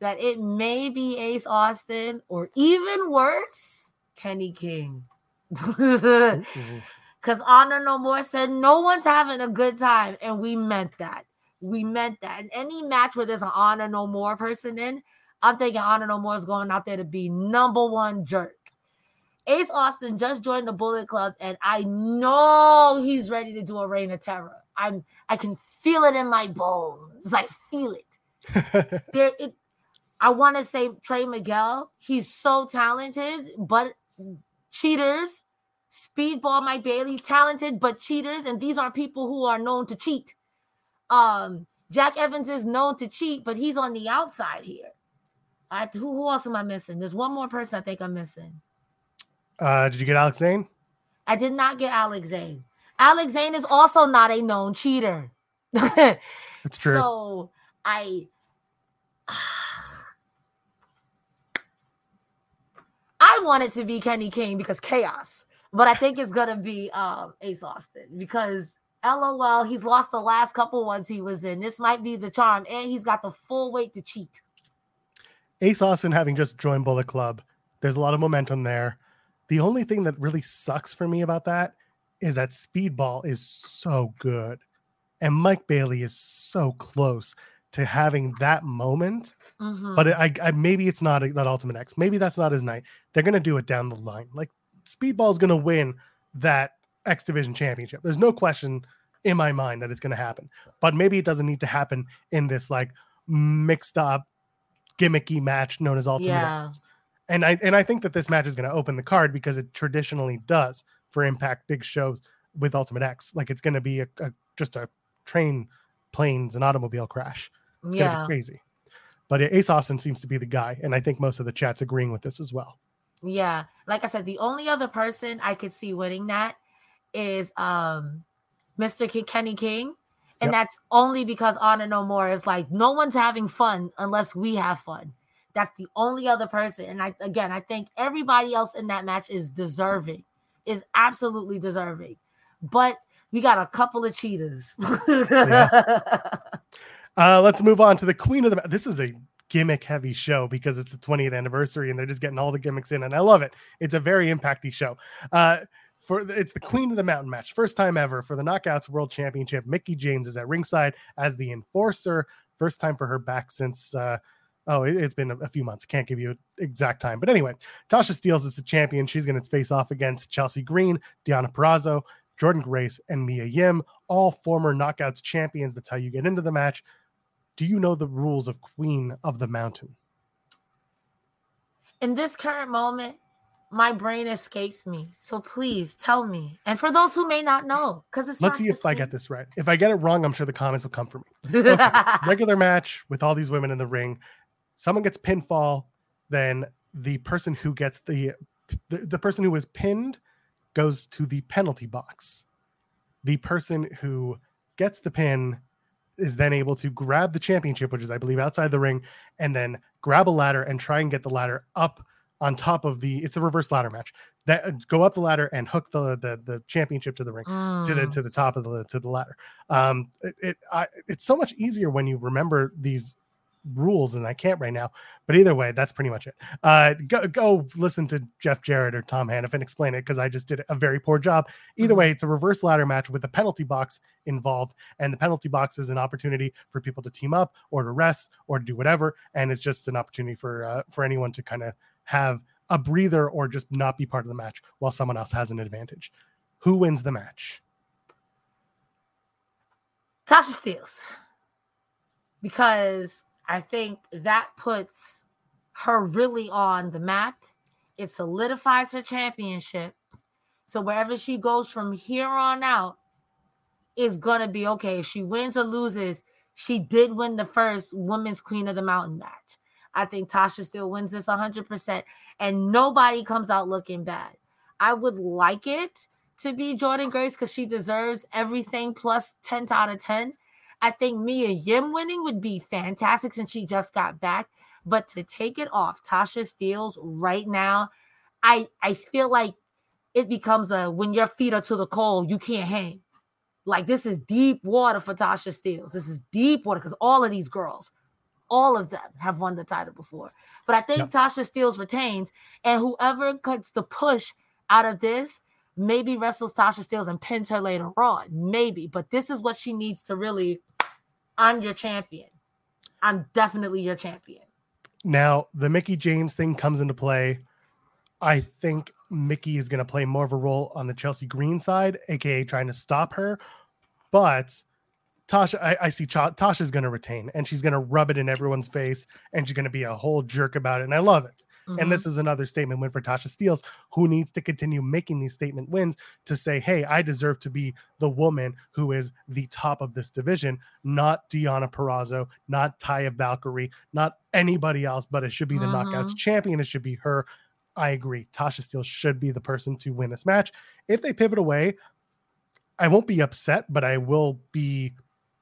that it may be Ace Austin or even worse, Kenny King. Because Honor No More said no one's having a good time. And we meant that. We meant that. In any match where there's an Honor No More person in, I'm thinking Honor No More is going out there to be number one jerk. Ace Austin just joined the Bullet Club, and I know he's ready to do a reign of terror. I'm I can feel it in my bones. I feel it there it I want to say Trey Miguel, he's so talented, but cheaters. Speedball Mike Bailey, talented but cheaters, and these are people who are known to cheat. Um, Jack Evans is known to cheat, but he's on the outside here. I, who, who else am I missing? There's one more person I think I'm missing. uh, did you get Alex Zayne? I did not get Alex Zayne. Alex Zayne is also not a known cheater. That's true. So I I want it to be Kenny King because chaos, but I think it's gonna be um Ace Austin because LOL, he's lost the last couple ones he was in. This might be the charm, and he's got the full weight to cheat. Ace Austin, having just joined Bullet Club, There's a lot of momentum there. The only thing that really sucks for me about that is that Speedball is so good. And Mike Bailey is so close to having that moment. Mhm. But I, I maybe it's not not Ultimate X. Maybe that's not his night. They're gonna do it down the line. Like Speedball's gonna win that X Division championship. There's no question in my mind that it's gonna happen. But maybe it doesn't need to happen in this like mixed up gimmicky match known as Ultimate Yeah. X. And I and I think that this match is gonna open the card because it traditionally does for Impact big shows with Ultimate X. Like it's gonna be a, a just a train, planes, and automobile crash. It's yeah. be crazy. But Ace Austin seems to be the guy, and I think most of the chat's agreeing with this as well. Yeah. Like I said, the only other person I could see winning that is um Mr. K- Kenny King. And Yep. that's only because Honor No More is like no one's having fun unless we have fun. That's the only other person. And I again I think everybody else in that match is deserving, is absolutely deserving. But we got a couple of cheaters. Uh, let's move on to the Queen of the. This is a gimmick heavy show because it's the 20th anniversary, and they're just getting all the gimmicks in, and I love it. It's a very impacty show. Uh, for it's the Queen of the Mountain match, first time ever for the Knockouts World Championship. Mickie James is at ringside as the enforcer. First time for her back since. Uh, Oh, it, has been a, few months. Can't give you exact time. But anyway, Tasha Steelz is the champion. She's going to face off against Chelsea Green, Deonna Purrazzo, Jordynne Grace, and Mia Yim, all former Knockouts champions. That's how you get into the match. Do you know the rules of Queen of the Mountain? in this current moment, my brain escapes me. So please tell me. And for those who may not know, because it's Let's see if just I get this right. If I get it wrong, I'm sure the comments will come for me. Regular match with all these women in the ring. Someone gets pinfall, then the person who gets the the, the person who is pinned goes to the penalty box. The person who gets the pin is then able to grab the championship, which is, I believe, outside the ring, and then grab a ladder and try and get the ladder up on top of the. It's a reverse ladder match. That go up the ladder and hook the the, the championship to the ring to the Mm. to the top of the to the ladder. Um, it, it I, it's so much easier when you remember these rules, and I can't right now. But either way, that's pretty much it. Uh, go go listen to Jeff Jarrett or Tom Hannifin explain it because I just did a very poor job. Either Mhm. way, it's a reverse ladder match with a penalty box involved, and the penalty box is an opportunity for people to team up or to rest or to do whatever, and it's just an opportunity for uh, for anyone to kind of have a breather or just not be part of the match while someone else has an advantage. Who wins the match? Tasha Steelz. Because I think that puts her really on the map. It solidifies her championship. So wherever she goes from here on out is gonna be okay. If she wins or loses, she did win the first women's queen of the mountain match. I think Tasha still wins this 100%, and nobody comes out looking bad. I would like it to be Jordynne Grace because she deserves everything plus 10 out of 10. I think Mia Yim winning would be fantastic since she just got back. But to take it off Tasha Steelz right now, I I feel like it becomes a when your feet are to the coal, you can't hang. Like this is deep water for Tasha Steelz. This is deep water because all of these girls, all of them have won the title before. But I think Yep. Tasha Steelz retains, and whoever cuts the push out of this maybe wrestles Tasha Steelz and pins her later on. Maybe, but this is what she needs to really. I'm your champion. I'm definitely your champion. Now, the Mickie James thing comes into play. I think Mickie is going to play more of a role on the Chelsea Green side, aka trying to stop her. But Tasha, I, I see Cha- Tasha's going to retain, and she's going to rub it in everyone's face, and she's going to be a whole jerk about it, and I love it. Mhm. And this is another statement win for Tasha Steelz, who needs to continue making these statement wins to say, hey, I deserve to be the woman who is the top of this division, not Deonna Purrazzo, not Taya Valkyrie, not anybody else, but it should be the Knockouts champion. It should be her. I agree. Tasha Steeles should be the person to win this match. If they pivot away, I won't be upset, but I will be.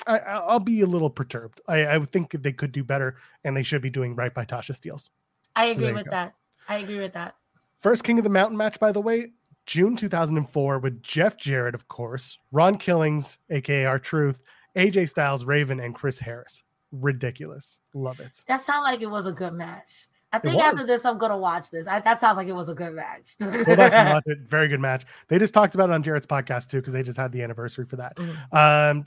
I, I- I'll be a little perturbed. I, I think they could do better, and they should be doing right by Tasha Steelz. I agree you with that. I agree with that. First King of the Mountain match, by the way, June 2004 with Jeff Jarrett, of course, Ron Killings, aka R-Truth, AJ Styles, Raven, and Chris Harris. Ridiculous. Love it. That sounded like it was a good match. I think after this, I'm gonna watch this. I, that sounds like it was a good match. Go back and watch it. Very good match. They just talked about it on Jarrett's podcast too because they just had the anniversary for that. Mm-hmm. Um,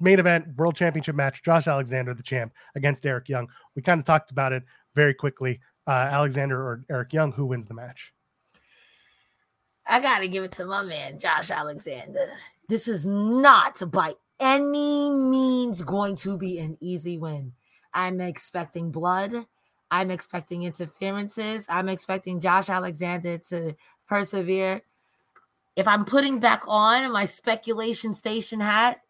main event, world championship match. Josh Alexander, the champ, against Eric Young. We kind of talked about it very quickly. Uh, Alexander or Eric Young, who wins the match? I gotta give it to my man, Josh Alexander. This is not by any means going to be an easy win. I'm expecting blood. I'm expecting interferences. I'm expecting Josh Alexander to persevere. If I'm putting back on my speculation station hat,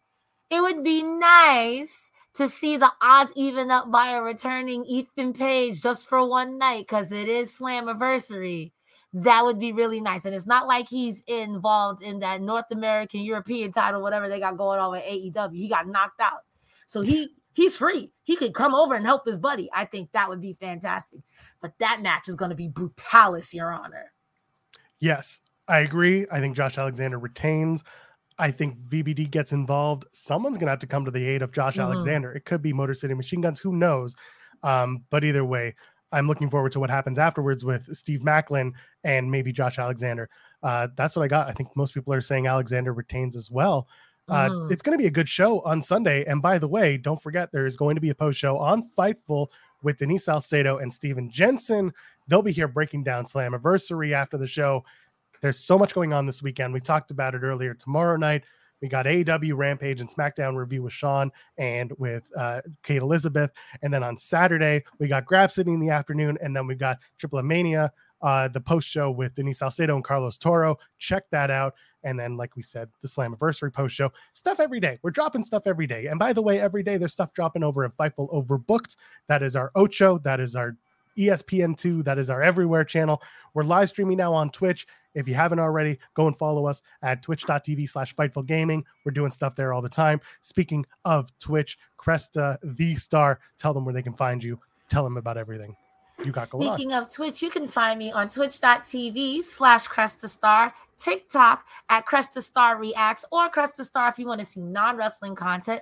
it would be nice to see the odds even up by a returning Ethan Page just for one night because it is Slammiversary. That would be really nice. And it's not like he's involved in that North American European title, whatever they got going on with AEW. He got knocked out. So he he's free. He could come over and help his buddy. I think that would be fantastic. But that match is going to be brutalis, Your Honor. Yes, I agree. I think Josh Alexander retains. I think VBD gets involved. Someone's going to have to come to the aid of Josh mm-hmm. Alexander. It could be Motor City Machine Guns. Who knows? Um, but either way, I'm looking forward to what happens afterwards with Steve Maclin and maybe Josh Alexander. Uh, that's what I got. I think most people are saying Alexander retains as well. Uh, mm. It's going to be a good show on Sunday. And by the way, don't forget there is going to be a post show on Fightful with Denise Salcedo and Steven Jensen. They'll be here breaking down Slammiversary after the show. There's so much going on this weekend. We talked about it earlier. Tomorrow night, we got AEW Rampage and SmackDown review with Sean and with uh, Kate Elizabeth. And then on Saturday, we got Grab City in the afternoon. And then we got Triple Mania, uh, the post show with Denise Salcedo and Carlos Toro. Check that out. And then, like we said, the Slammiversary post show stuff every day. We're dropping stuff every day. And by the way, every day there's stuff dropping over at Fightful Overbooked. That is our Ocho. That is our ESPN2. That is our Everywhere channel. We're live streaming now on Twitch. If you haven't already, go and follow us at twitch.tv slash Fightful Gaming. We're doing stuff there all the time. Speaking of Twitch, Cresta the Star, tell them where they can find you. Tell them about everything you got going on. Speaking of Twitch, you can find me on twitch.tv slash Cresta Star, TikTok at Cresta Star Reacts, or Cresta Star if you want to see non-wrestling content.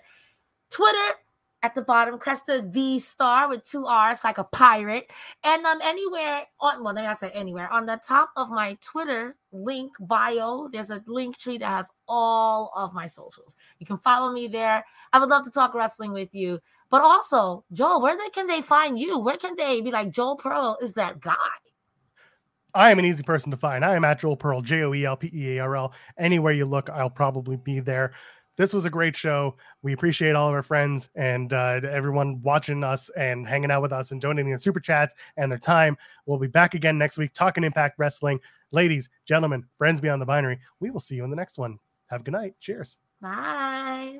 Twitter at the bottom, Cresta the Star with two R's, like a pirate. And um, anywhere on well, let me not say anywhere on the top of my Twitter link bio, there's a link tree that has all of my socials. You can follow me there. I would love to talk wrestling with you. But also, Joel, where they, can they find you? Where can they be like Joel Pearl is that guy? I am an easy person to find. I am at Joel Pearl, J O E L P E A R L. Anywhere you look, I'll probably be there this was a great show. We appreciate all of our friends and uh, everyone watching us and hanging out with us and donating their super chats and their time. We'll be back again next week talking Impact Wrestling. Ladies, gentlemen, friends beyond the binary, we will see you in the next one. Have a good night. Cheers. Bye.